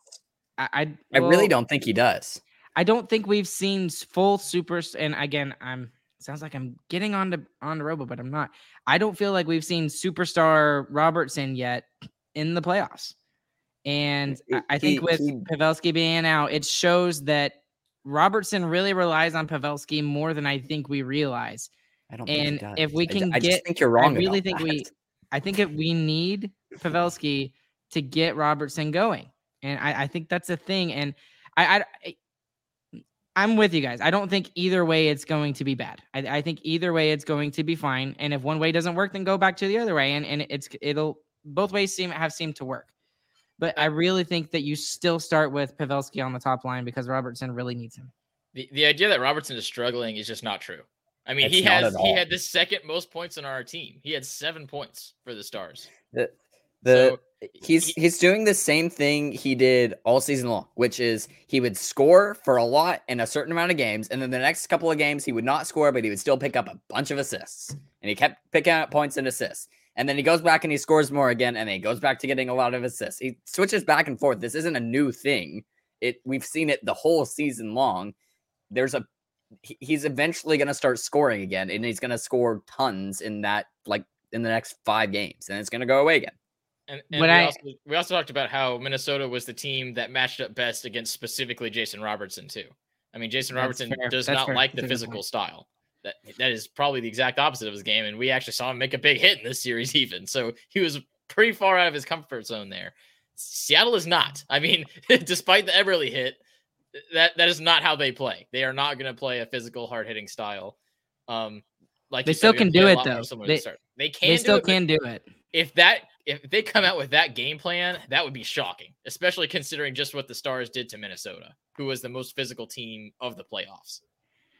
I I, well, I, really don't think he does. I don't think we've seen full super. And again, I'm sounds like I'm getting on to on to Robo, but I'm not. I don't feel like we've seen superstar Robertson yet in the playoffs. And he, I think with he, Pavelski being out, it shows that Robertson really relies on Pavelski more than I think we realize. I don't. And if we can I, get, I think you're wrong. I really think that. we. I think if we need Pavelski to get Robertson going, and I, I think that's a thing. And I, I, I'm with you guys. I don't think either way it's going to be bad. I, I think either way it's going to be fine. And if one way doesn't work, then go back to the other way. And and it's it'll both ways seem have seemed to work. But I really think that you still start with Pavelski on the top line because Robertson really needs him. The the idea that Robertson is struggling is just not true. I mean, it's he has he had the second most points on our team. He had seven points for the Stars. The, the so, he's he, he's doing the same thing he did all season long, which is he would score for a lot in a certain amount of games, and then the next couple of games he would not score, but he would still pick up a bunch of assists, and he kept picking up points and assists. And then he goes back and he scores more again, and then he goes back to getting a lot of assists. He switches back and forth. This isn't a new thing. It we've seen it the whole season long. There's a he's eventually going to start scoring again, and he's going to score tons in that like in the next five games, and it's going to go away again. And, and we, I, also, we also talked about how Minnesota was the team that matched up best against specifically Jason Robertson too. I mean, Jason Robertson fair. does that's not fair. like the physical style. That that is probably the exact opposite of his game, and we actually saw him make a big hit in this series, even. So he was pretty far out of his comfort zone there. Seattle is not. I mean, despite the Eberle hit, that that is not how they play. They are not going to play a physical, hard hitting style. Um, like they still can do it though. They, they can. They still do it, can do it. If that if they come out with that game plan, that would be shocking, especially considering just what the Stars did to Minnesota, who was the most physical team of the playoffs.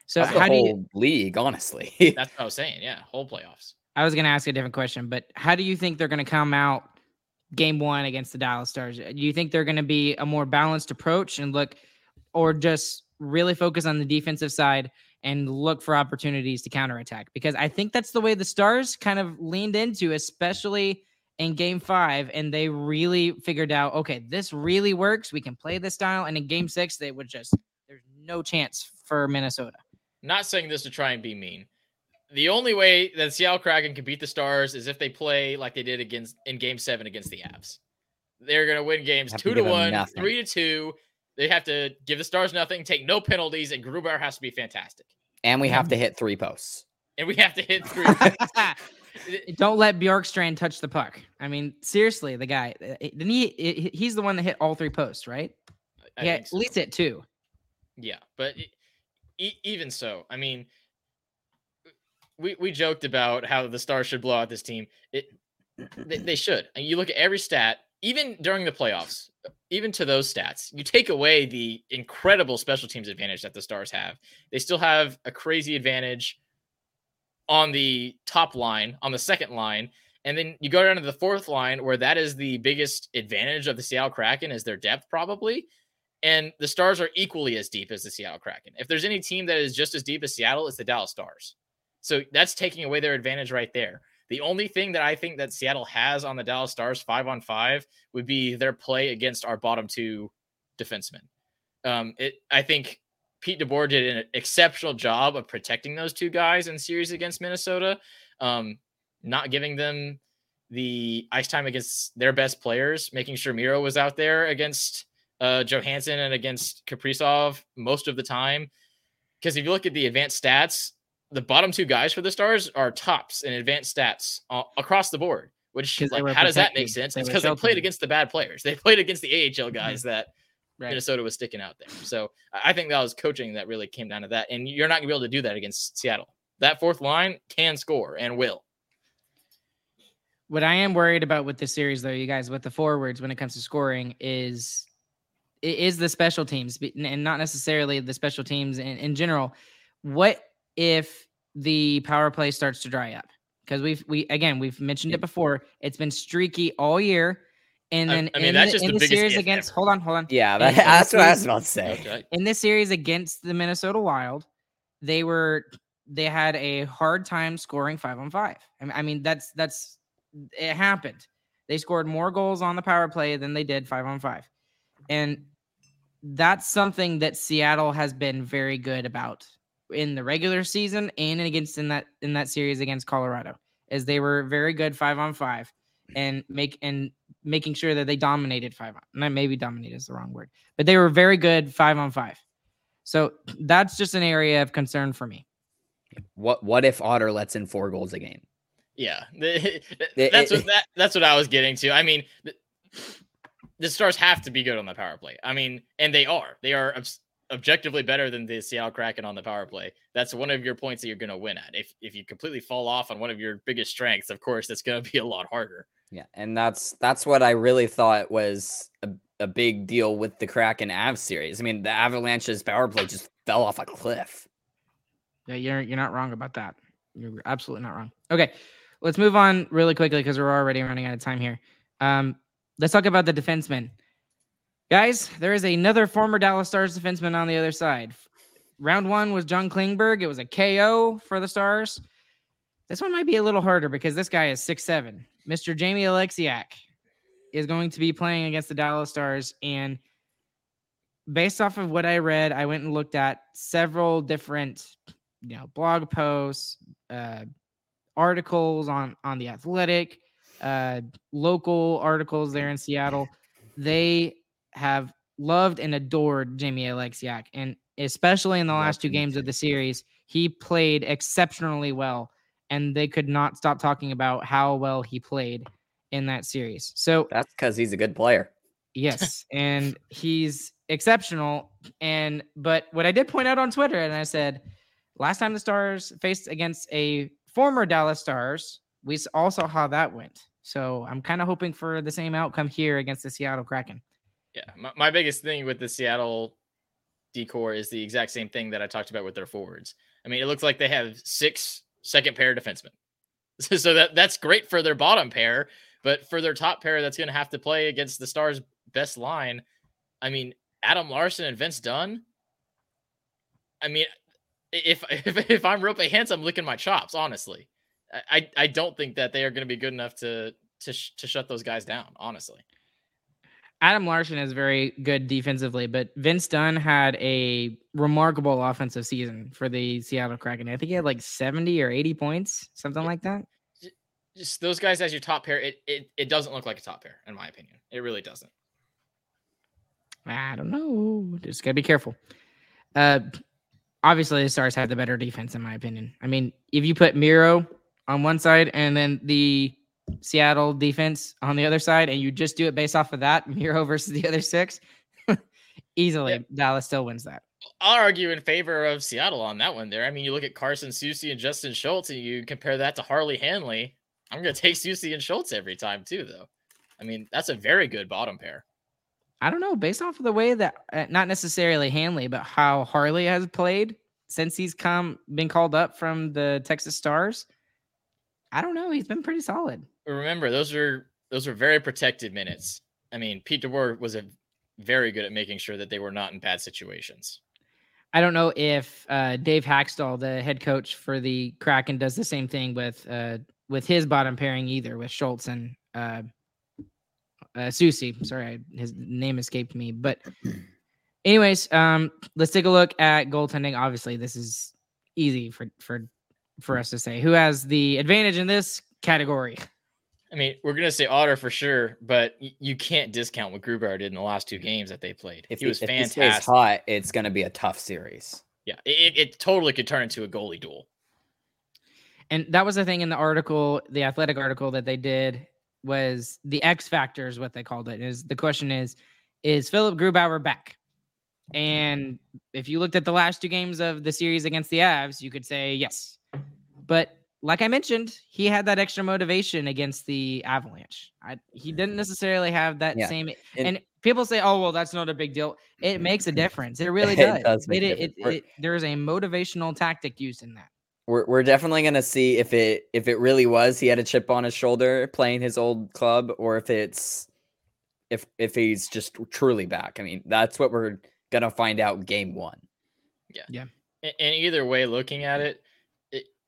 So That's the how do you? league, honestly. That's what I was saying. Yeah, whole playoffs. I was going to ask a different question, but how do you think they're going to come out game one against the Dallas Stars? Do you think they're going to be a more balanced approach and look, or just really focus on the defensive side and look for opportunities to counterattack? Because I think that's the way the Stars kind of leaned into, especially in game five. And they really figured out, okay, this really works. We can play this style. And in game six, they would just, there's no chance for Minnesota. Not saying this to try and be mean. The only way that Seattle Kraken can beat the Stars is if they play like they did against in Game Seven against the Avs. They're gonna win games Have to two to one, nothing. three to two. They have to give the Stars nothing, take no penalties, and Grubauer has to be fantastic. and we have to hit three posts. And we have to hit three. Don't let Bjorkstrand touch the puck. I mean, seriously, the guy uh, didn't he? he- He's the one that hit all three posts, right? I yeah, think at least hit two. Yeah, but even so, I mean, we we joked about how the Stars should blow out this team. It they, they should. And you look at every stat, even during the playoffs, even to those stats, you take away the incredible special teams advantage that the Stars have. They still have a crazy advantage on the top line, on the second line. And then you go down to the fourth line, where that is the biggest advantage of the Seattle Kraken is their depth, probably. And the Stars are equally as deep as the Seattle Kraken. If there's any team that is just as deep as Seattle, it's the Dallas Stars. So that's taking away their advantage right there. The only thing that I think that Seattle has on the Dallas Stars five on five would be their play against our bottom two defensemen. Um, it, I think Pete DeBoer did an exceptional job of protecting those two guys in series against Minnesota, um, not giving them the ice time against their best players, making sure Miro was out there against uh, Johansson and against Kaprizov most of the time. Because if you look at the advanced stats, the bottom two guys for the Stars are tops in advanced stats uh, across the board. Which like, how does that make sense? They It's because they played against the bad players. They played against the AHL guys that Right. Minnesota was sticking out there. So I think that was coaching that really came down to that. And you're not gonna be able to do that against Seattle. That fourth line can score and will. What I am worried about with this series, though, you guys, with the forwards when it comes to scoring, is is the special teams, and not necessarily the special teams in, in general. What if the power play starts to dry up? Because we've we again we've mentioned it before. It's been streaky all year, and then I mean, in that's the, just in the the series against ever. hold on, hold on. Yeah, that, in that's what I was series- about to say. Okay. in this series against the Minnesota Wild, they were they had a hard time scoring five on five. I mean that's that's it happened. They scored more goals on the power play than they did five on five, and that's something that Seattle has been very good about in the regular season and against in that in that series against Colorado, as they were very good five on five and make and making sure that they dominated five on. Not maybe dominate is the wrong word, but they were very good five on five. So that's just an area of concern for me. What what if Otter lets in four goals a game? Yeah, that's what that, that's what I was getting to. I mean, the, the Stars have to be good on the power play. I mean, and they are. They are obs- objectively better than the Seattle Kraken on the power play. That's one of your points that you're going to win at. If if you completely fall off on one of your biggest strengths, of course, that's going to be a lot harder. Yeah, and that's that's what I really thought was a, a big deal with the Kraken Av series. I mean, the Avalanche's power play just fell off a cliff. Yeah, you're you're not wrong about that. You're absolutely not wrong. Okay, let's move on really quickly because we're already running out of time here. Um, let's talk about the defensemen. Guys, there is another former Dallas Stars defenseman on the other side. Round one was John Klingberg. It was a KO for the Stars. This one might be a little harder because this guy is six seven. Mr. Jamie Oleksiak is going to be playing against the Dallas Stars. And based off of what I read, I went and looked at several different, you know, blog posts, uh, articles on on the Athletic, uh, local articles there in Seattle. They have loved and adored Jamie Oleksiak, and especially in the last two games of the series, he played exceptionally well, and they could not stop talking about how well he played in that series. So That's because he's a good player. Yes, and he's exceptional. And but what I did point out on Twitter, and I said, last time the Stars faced against a former Dallas Stars, we all saw how that went. So I'm kind of hoping for the same outcome here against the Seattle Kraken. Yeah, my, my biggest thing with the Seattle decor is the exact same thing that I talked about with their forwards. I mean, it looks like they have six second pair defensemen. so that that's great for their bottom pair, but for their top pair that's going to have to play against the Stars' best line, I mean, Adam Larsson and Vince Dunn. I mean, if if, if I'm Roope Hintz, I'm licking my chops. Honestly, I I don't think that they are going to be good enough to to sh- to shut those guys down. Honestly. Adam Larsson is very good defensively, but Vince Dunn had a remarkable offensive season for the Seattle Kraken. I think he had like 70 or 80 points, something like that. Just those guys as your top pair, it, it it doesn't look like a top pair, in my opinion. It really doesn't. I don't know. Just gotta be careful. Uh obviously the Stars had the better defense, in my opinion. I mean, if you put Miro on one side and then the Seattle defense on the other side, and you just do it based off of that, Miro versus the other six, easily yeah. Dallas still wins that. I'll argue in favor of Seattle on that one there. I mean, you look at Carson Soucy and Justin Schultz, and you compare that to Harley Hanley. I'm going to take Soucy and Schultz every time, too, though. I mean, that's a very good bottom pair. I don't know, based off of the way that, uh, not necessarily Hanley, but how Harley has played since he's come, been called up from the Texas Stars. I don't know. He's been pretty solid remember those are those are very protected minutes. I mean, Pete DeBoer was a very good at making sure that they were not in bad situations. I don't know if uh, Dave Hakstol, the head coach for the Kraken, does the same thing with uh, with his bottom pairing either with Schultz and uh, uh, Soucy. Sorry, his name escaped me. But anyways, um, let's take a look at goaltending. Obviously, this is easy for for for us to say. Who has the advantage in this category? I mean, we're gonna say Otter for sure, but you can't discount what Grubauer did in the last two mm. games that they played. If he was if fantastic. He hot, it's gonna be a tough series. Yeah, it, it totally could turn into a goalie duel. And that was the thing in the article, the athletic article that they did was the X factor is what they called it. Is the question is, is Philip Grubauer back? And if you looked at the last two games of the series against the Avs, you could say yes. But like I mentioned, he had that extra motivation against the Avalanche. I, he didn't mm-hmm. necessarily have that yeah. same. And, and, people say, "Oh, well, that's not a big deal." It mm-hmm. makes a difference. It really does. it does it, it, it, there's a motivational tactic used in that. We're we're definitely gonna see if it if it really was he had a chip on his shoulder playing his old club, or if it's if if he's just truly back. I mean, that's what we're gonna find out game one. Yeah, yeah. And either way, looking at it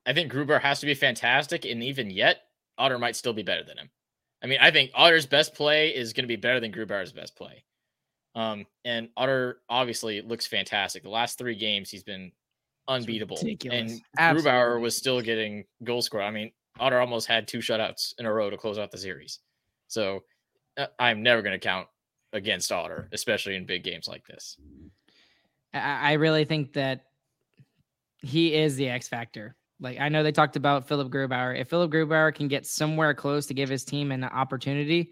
I think Gruber has to be fantastic, and even yet, Otter might still be better than him. I mean, I think Otter's best play is going to be better than Grubauer's best play. Um, and Otter obviously looks fantastic. The last three games, he's been unbeatable. And Absolutely. Grubauer was still getting goal score. I mean, Otter almost had two shutouts in a row to close out the series. So uh, I'm never going to count against Otter, especially in big games like this. I really think that he is the X factor. Like I know they talked about Philip Grubauer. If Philip Grubauer can get somewhere close to give his team an opportunity,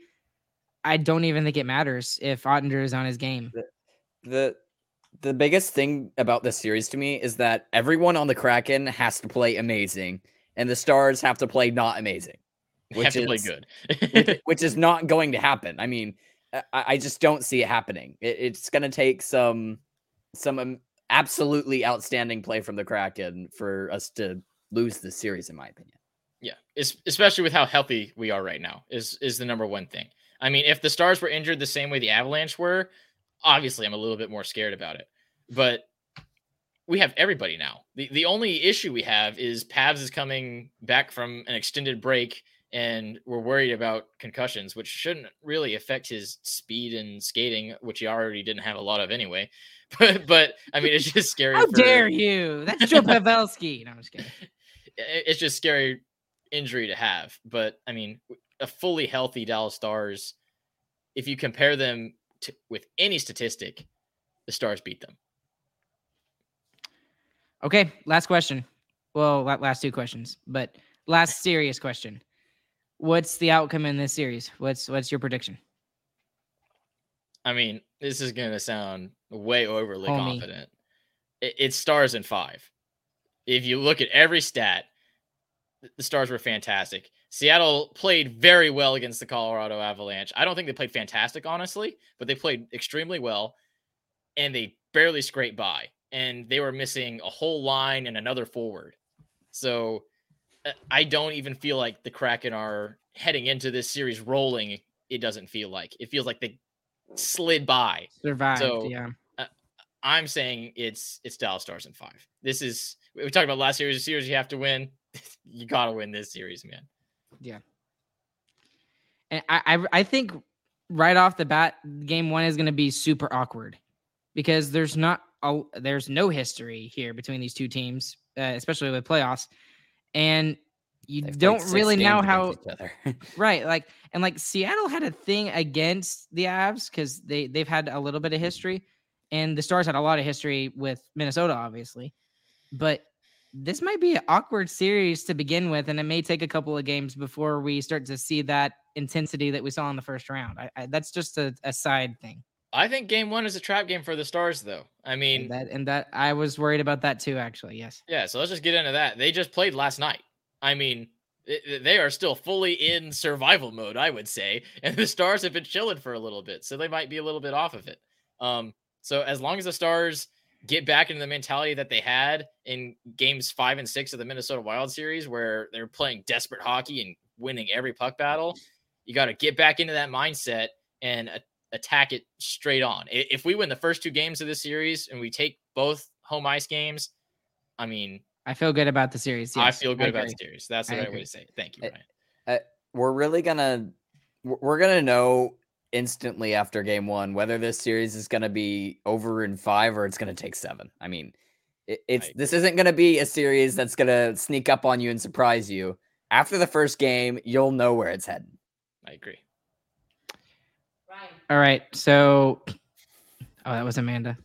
I don't even think it matters if Oettinger is on his game. The, the the biggest thing about this series to me is that everyone on the Kraken has to play amazing, and the Stars have to play not amazing, which is play good, which, which, is not going to happen. I mean, I, I just don't see it happening. It, it's going to take some some um, absolutely outstanding play from the Kraken for us to lose the series, in my opinion. Yeah, it's, especially with how healthy we are right now is is the number one thing. I mean, if the Stars were injured the same way the Avalanche were, obviously I'm a little bit more scared about it. But we have everybody now. The the only issue we have is Pavs is coming back from an extended break and we're worried about concussions, which shouldn't really affect his speed and skating, which he already didn't have a lot of anyway. But but I mean, it's just scary. How for... dare you? That's Joe Pavelski. No, I'm just kidding it's just scary injury to have. But I mean, a fully healthy Dallas Stars, if you compare them to, with any statistic, the Stars beat them. Okay, last question. Well, last two questions, but last serious question. What's the outcome in this series? What's what's your prediction? I mean, this is going to sound way overly Homie. confident. It, it's stars in five if you look at every stat, the Stars were fantastic. Seattle played very well against the Colorado Avalanche. I don't think they played fantastic, honestly, but they played extremely well and they barely scraped by. And they were missing a whole line and another forward. So uh, I don't even feel like the Kraken are heading into this series rolling. It doesn't feel like it feels like they slid by. Survived. So, yeah. I'm saying it's it's Dallas Stars in five. This is we talked about last series. A series you have to win. you gotta win this series, man. Yeah. And I, I I think right off the bat, game one is going to be super awkward because there's not a, there's no history here between these two teams, uh, especially with playoffs, and you They've don't really know how each other. right like and like Seattle had a thing against the Avs because they they've had a little bit of history, and the Stars had a lot of history with Minnesota, obviously, but this might be an awkward series to begin with, and it may take a couple of games before we start to see that intensity that we saw in the first round. I, I, that's just a, a side thing. I think game one is a trap game for the Stars, though. I And mean, that and that I was worried about that too. Actually, yes. yeah. So let's just get into that. They just played last night. I mean, th- they are still fully in survival mode, I would say, and the Stars have been chilling for a little bit, so they might be a little bit off of it. Um, so as long as the Stars get back into the mentality that they had in games five and six of the Minnesota Wild series, where they're playing desperate hockey and winning every puck battle, you got to get back into that mindset and a- attack it straight on. If we win the first two games of the series and we take both home ice games, I mean, I feel good about the series. I feel good about the series. That's the I right agree. way to say it. Thank you, Ryan. we're really gonna we're we're gonna know instantly after game one whether this series is gonna be over in five or it's gonna take seven. I mean, it, it's I this isn't gonna be a series that's gonna sneak up on you and surprise you. After the first game, you'll know where it's heading. I agree. All right, so oh, that was Amanda.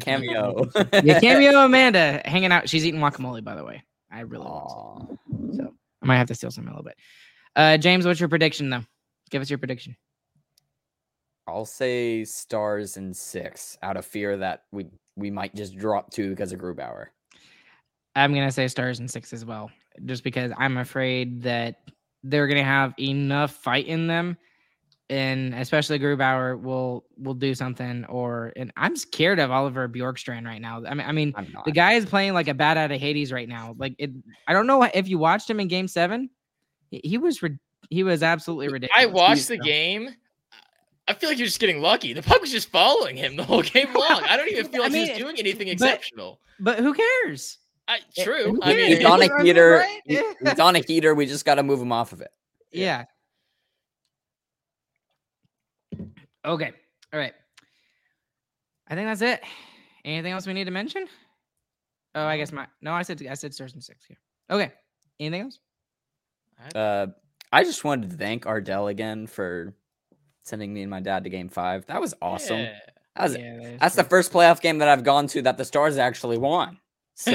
Cameo. yeah, cameo Amanda hanging out. She's eating guacamole, by the way. I really want some. So I might have to steal some a little bit. Uh, James, what's your prediction though? Give us your prediction. I'll say stars and six out of fear that we we might just drop two because of Grubauer. I'm gonna say stars and six as well, just because I'm afraid that they're gonna have enough fight in them, and especially Grubauer will will do something. Or and I'm scared of Oliver Bjorkstrand right now. I mean, I mean, the guy is playing like a bat out of Hades right now. Like it, I don't know if you watched him in Game Seven. He, he was rid- he was absolutely ridiculous. I watched He- the game. I feel like he was just getting lucky. The puck was just following him the whole game long. I don't even feel like he mean, was doing anything exceptional. but who cares? I, true. who I mean, He's on a Right? heater. he- He's on a heater. We just got to move him off of it. Yeah. Okay. All right. I think that's it. Anything else we need to mention? Oh, I guess my no. I said I said stars and six here. Okay. Anything else? Uh, I just wanted to thank Ardell again for sending me and my dad to Game Five. That was awesome. yeah. That was, Yeah, that is that's the true. first playoff game that I've gone to that the Stars actually won. So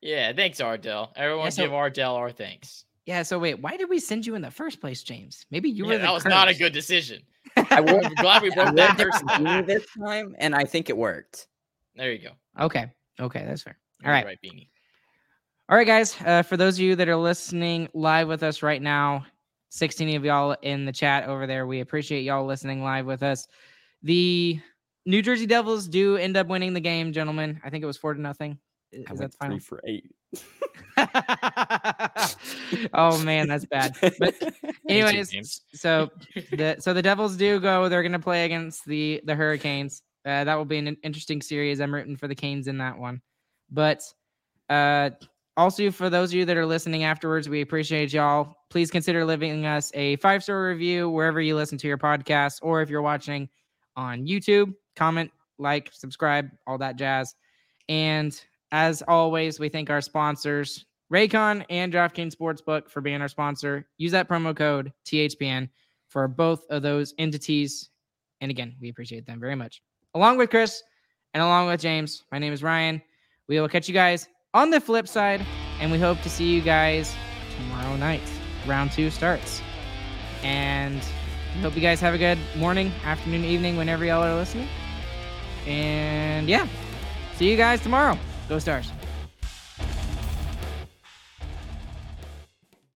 yeah, thanks, Ardell. Everyone Yeah, so- give Ardell our thanks. Yeah. So wait, why did we send you in the first place, James? Maybe you Yeah, were the that was not a good decision. I would I'm glad we broke that first beanie this time, and I think it worked. There you go. okay. Okay, that's fair. You're All right. right, Beanie. All right, guys. Uh, for those of you that are listening live with us right now, 16 of y'all in the chat over there, we appreciate y'all listening live with us. The New Jersey Devils do end up winning the game, gentlemen. I think it was four to nothing. Is, I that the final? three for eight. oh man, that's bad. But anyways, so the so the Devils do go. They're going to play against the the Hurricanes. Uh, that will be an interesting series. I'm rooting for the Canes in that one. But uh, also for those of you that are listening afterwards, we appreciate y'all. Please consider leaving us a five star review wherever you listen to your podcast, or if you're watching on YouTube, comment, like, subscribe, all that jazz. And as always, we thank our sponsors, Raycon and DraftKings Sportsbook, for being our sponsor. Use that promo code THPN for both of those entities. And again, we appreciate them very much. Along with Chris and along with James, my name is Ryan. We will catch you guys on the flip side, and we hope to see you guys tomorrow night. Round two starts. And hope you guys have a good morning, afternoon, evening, whenever y'all are listening. And yeah, see you guys tomorrow. Go Stars.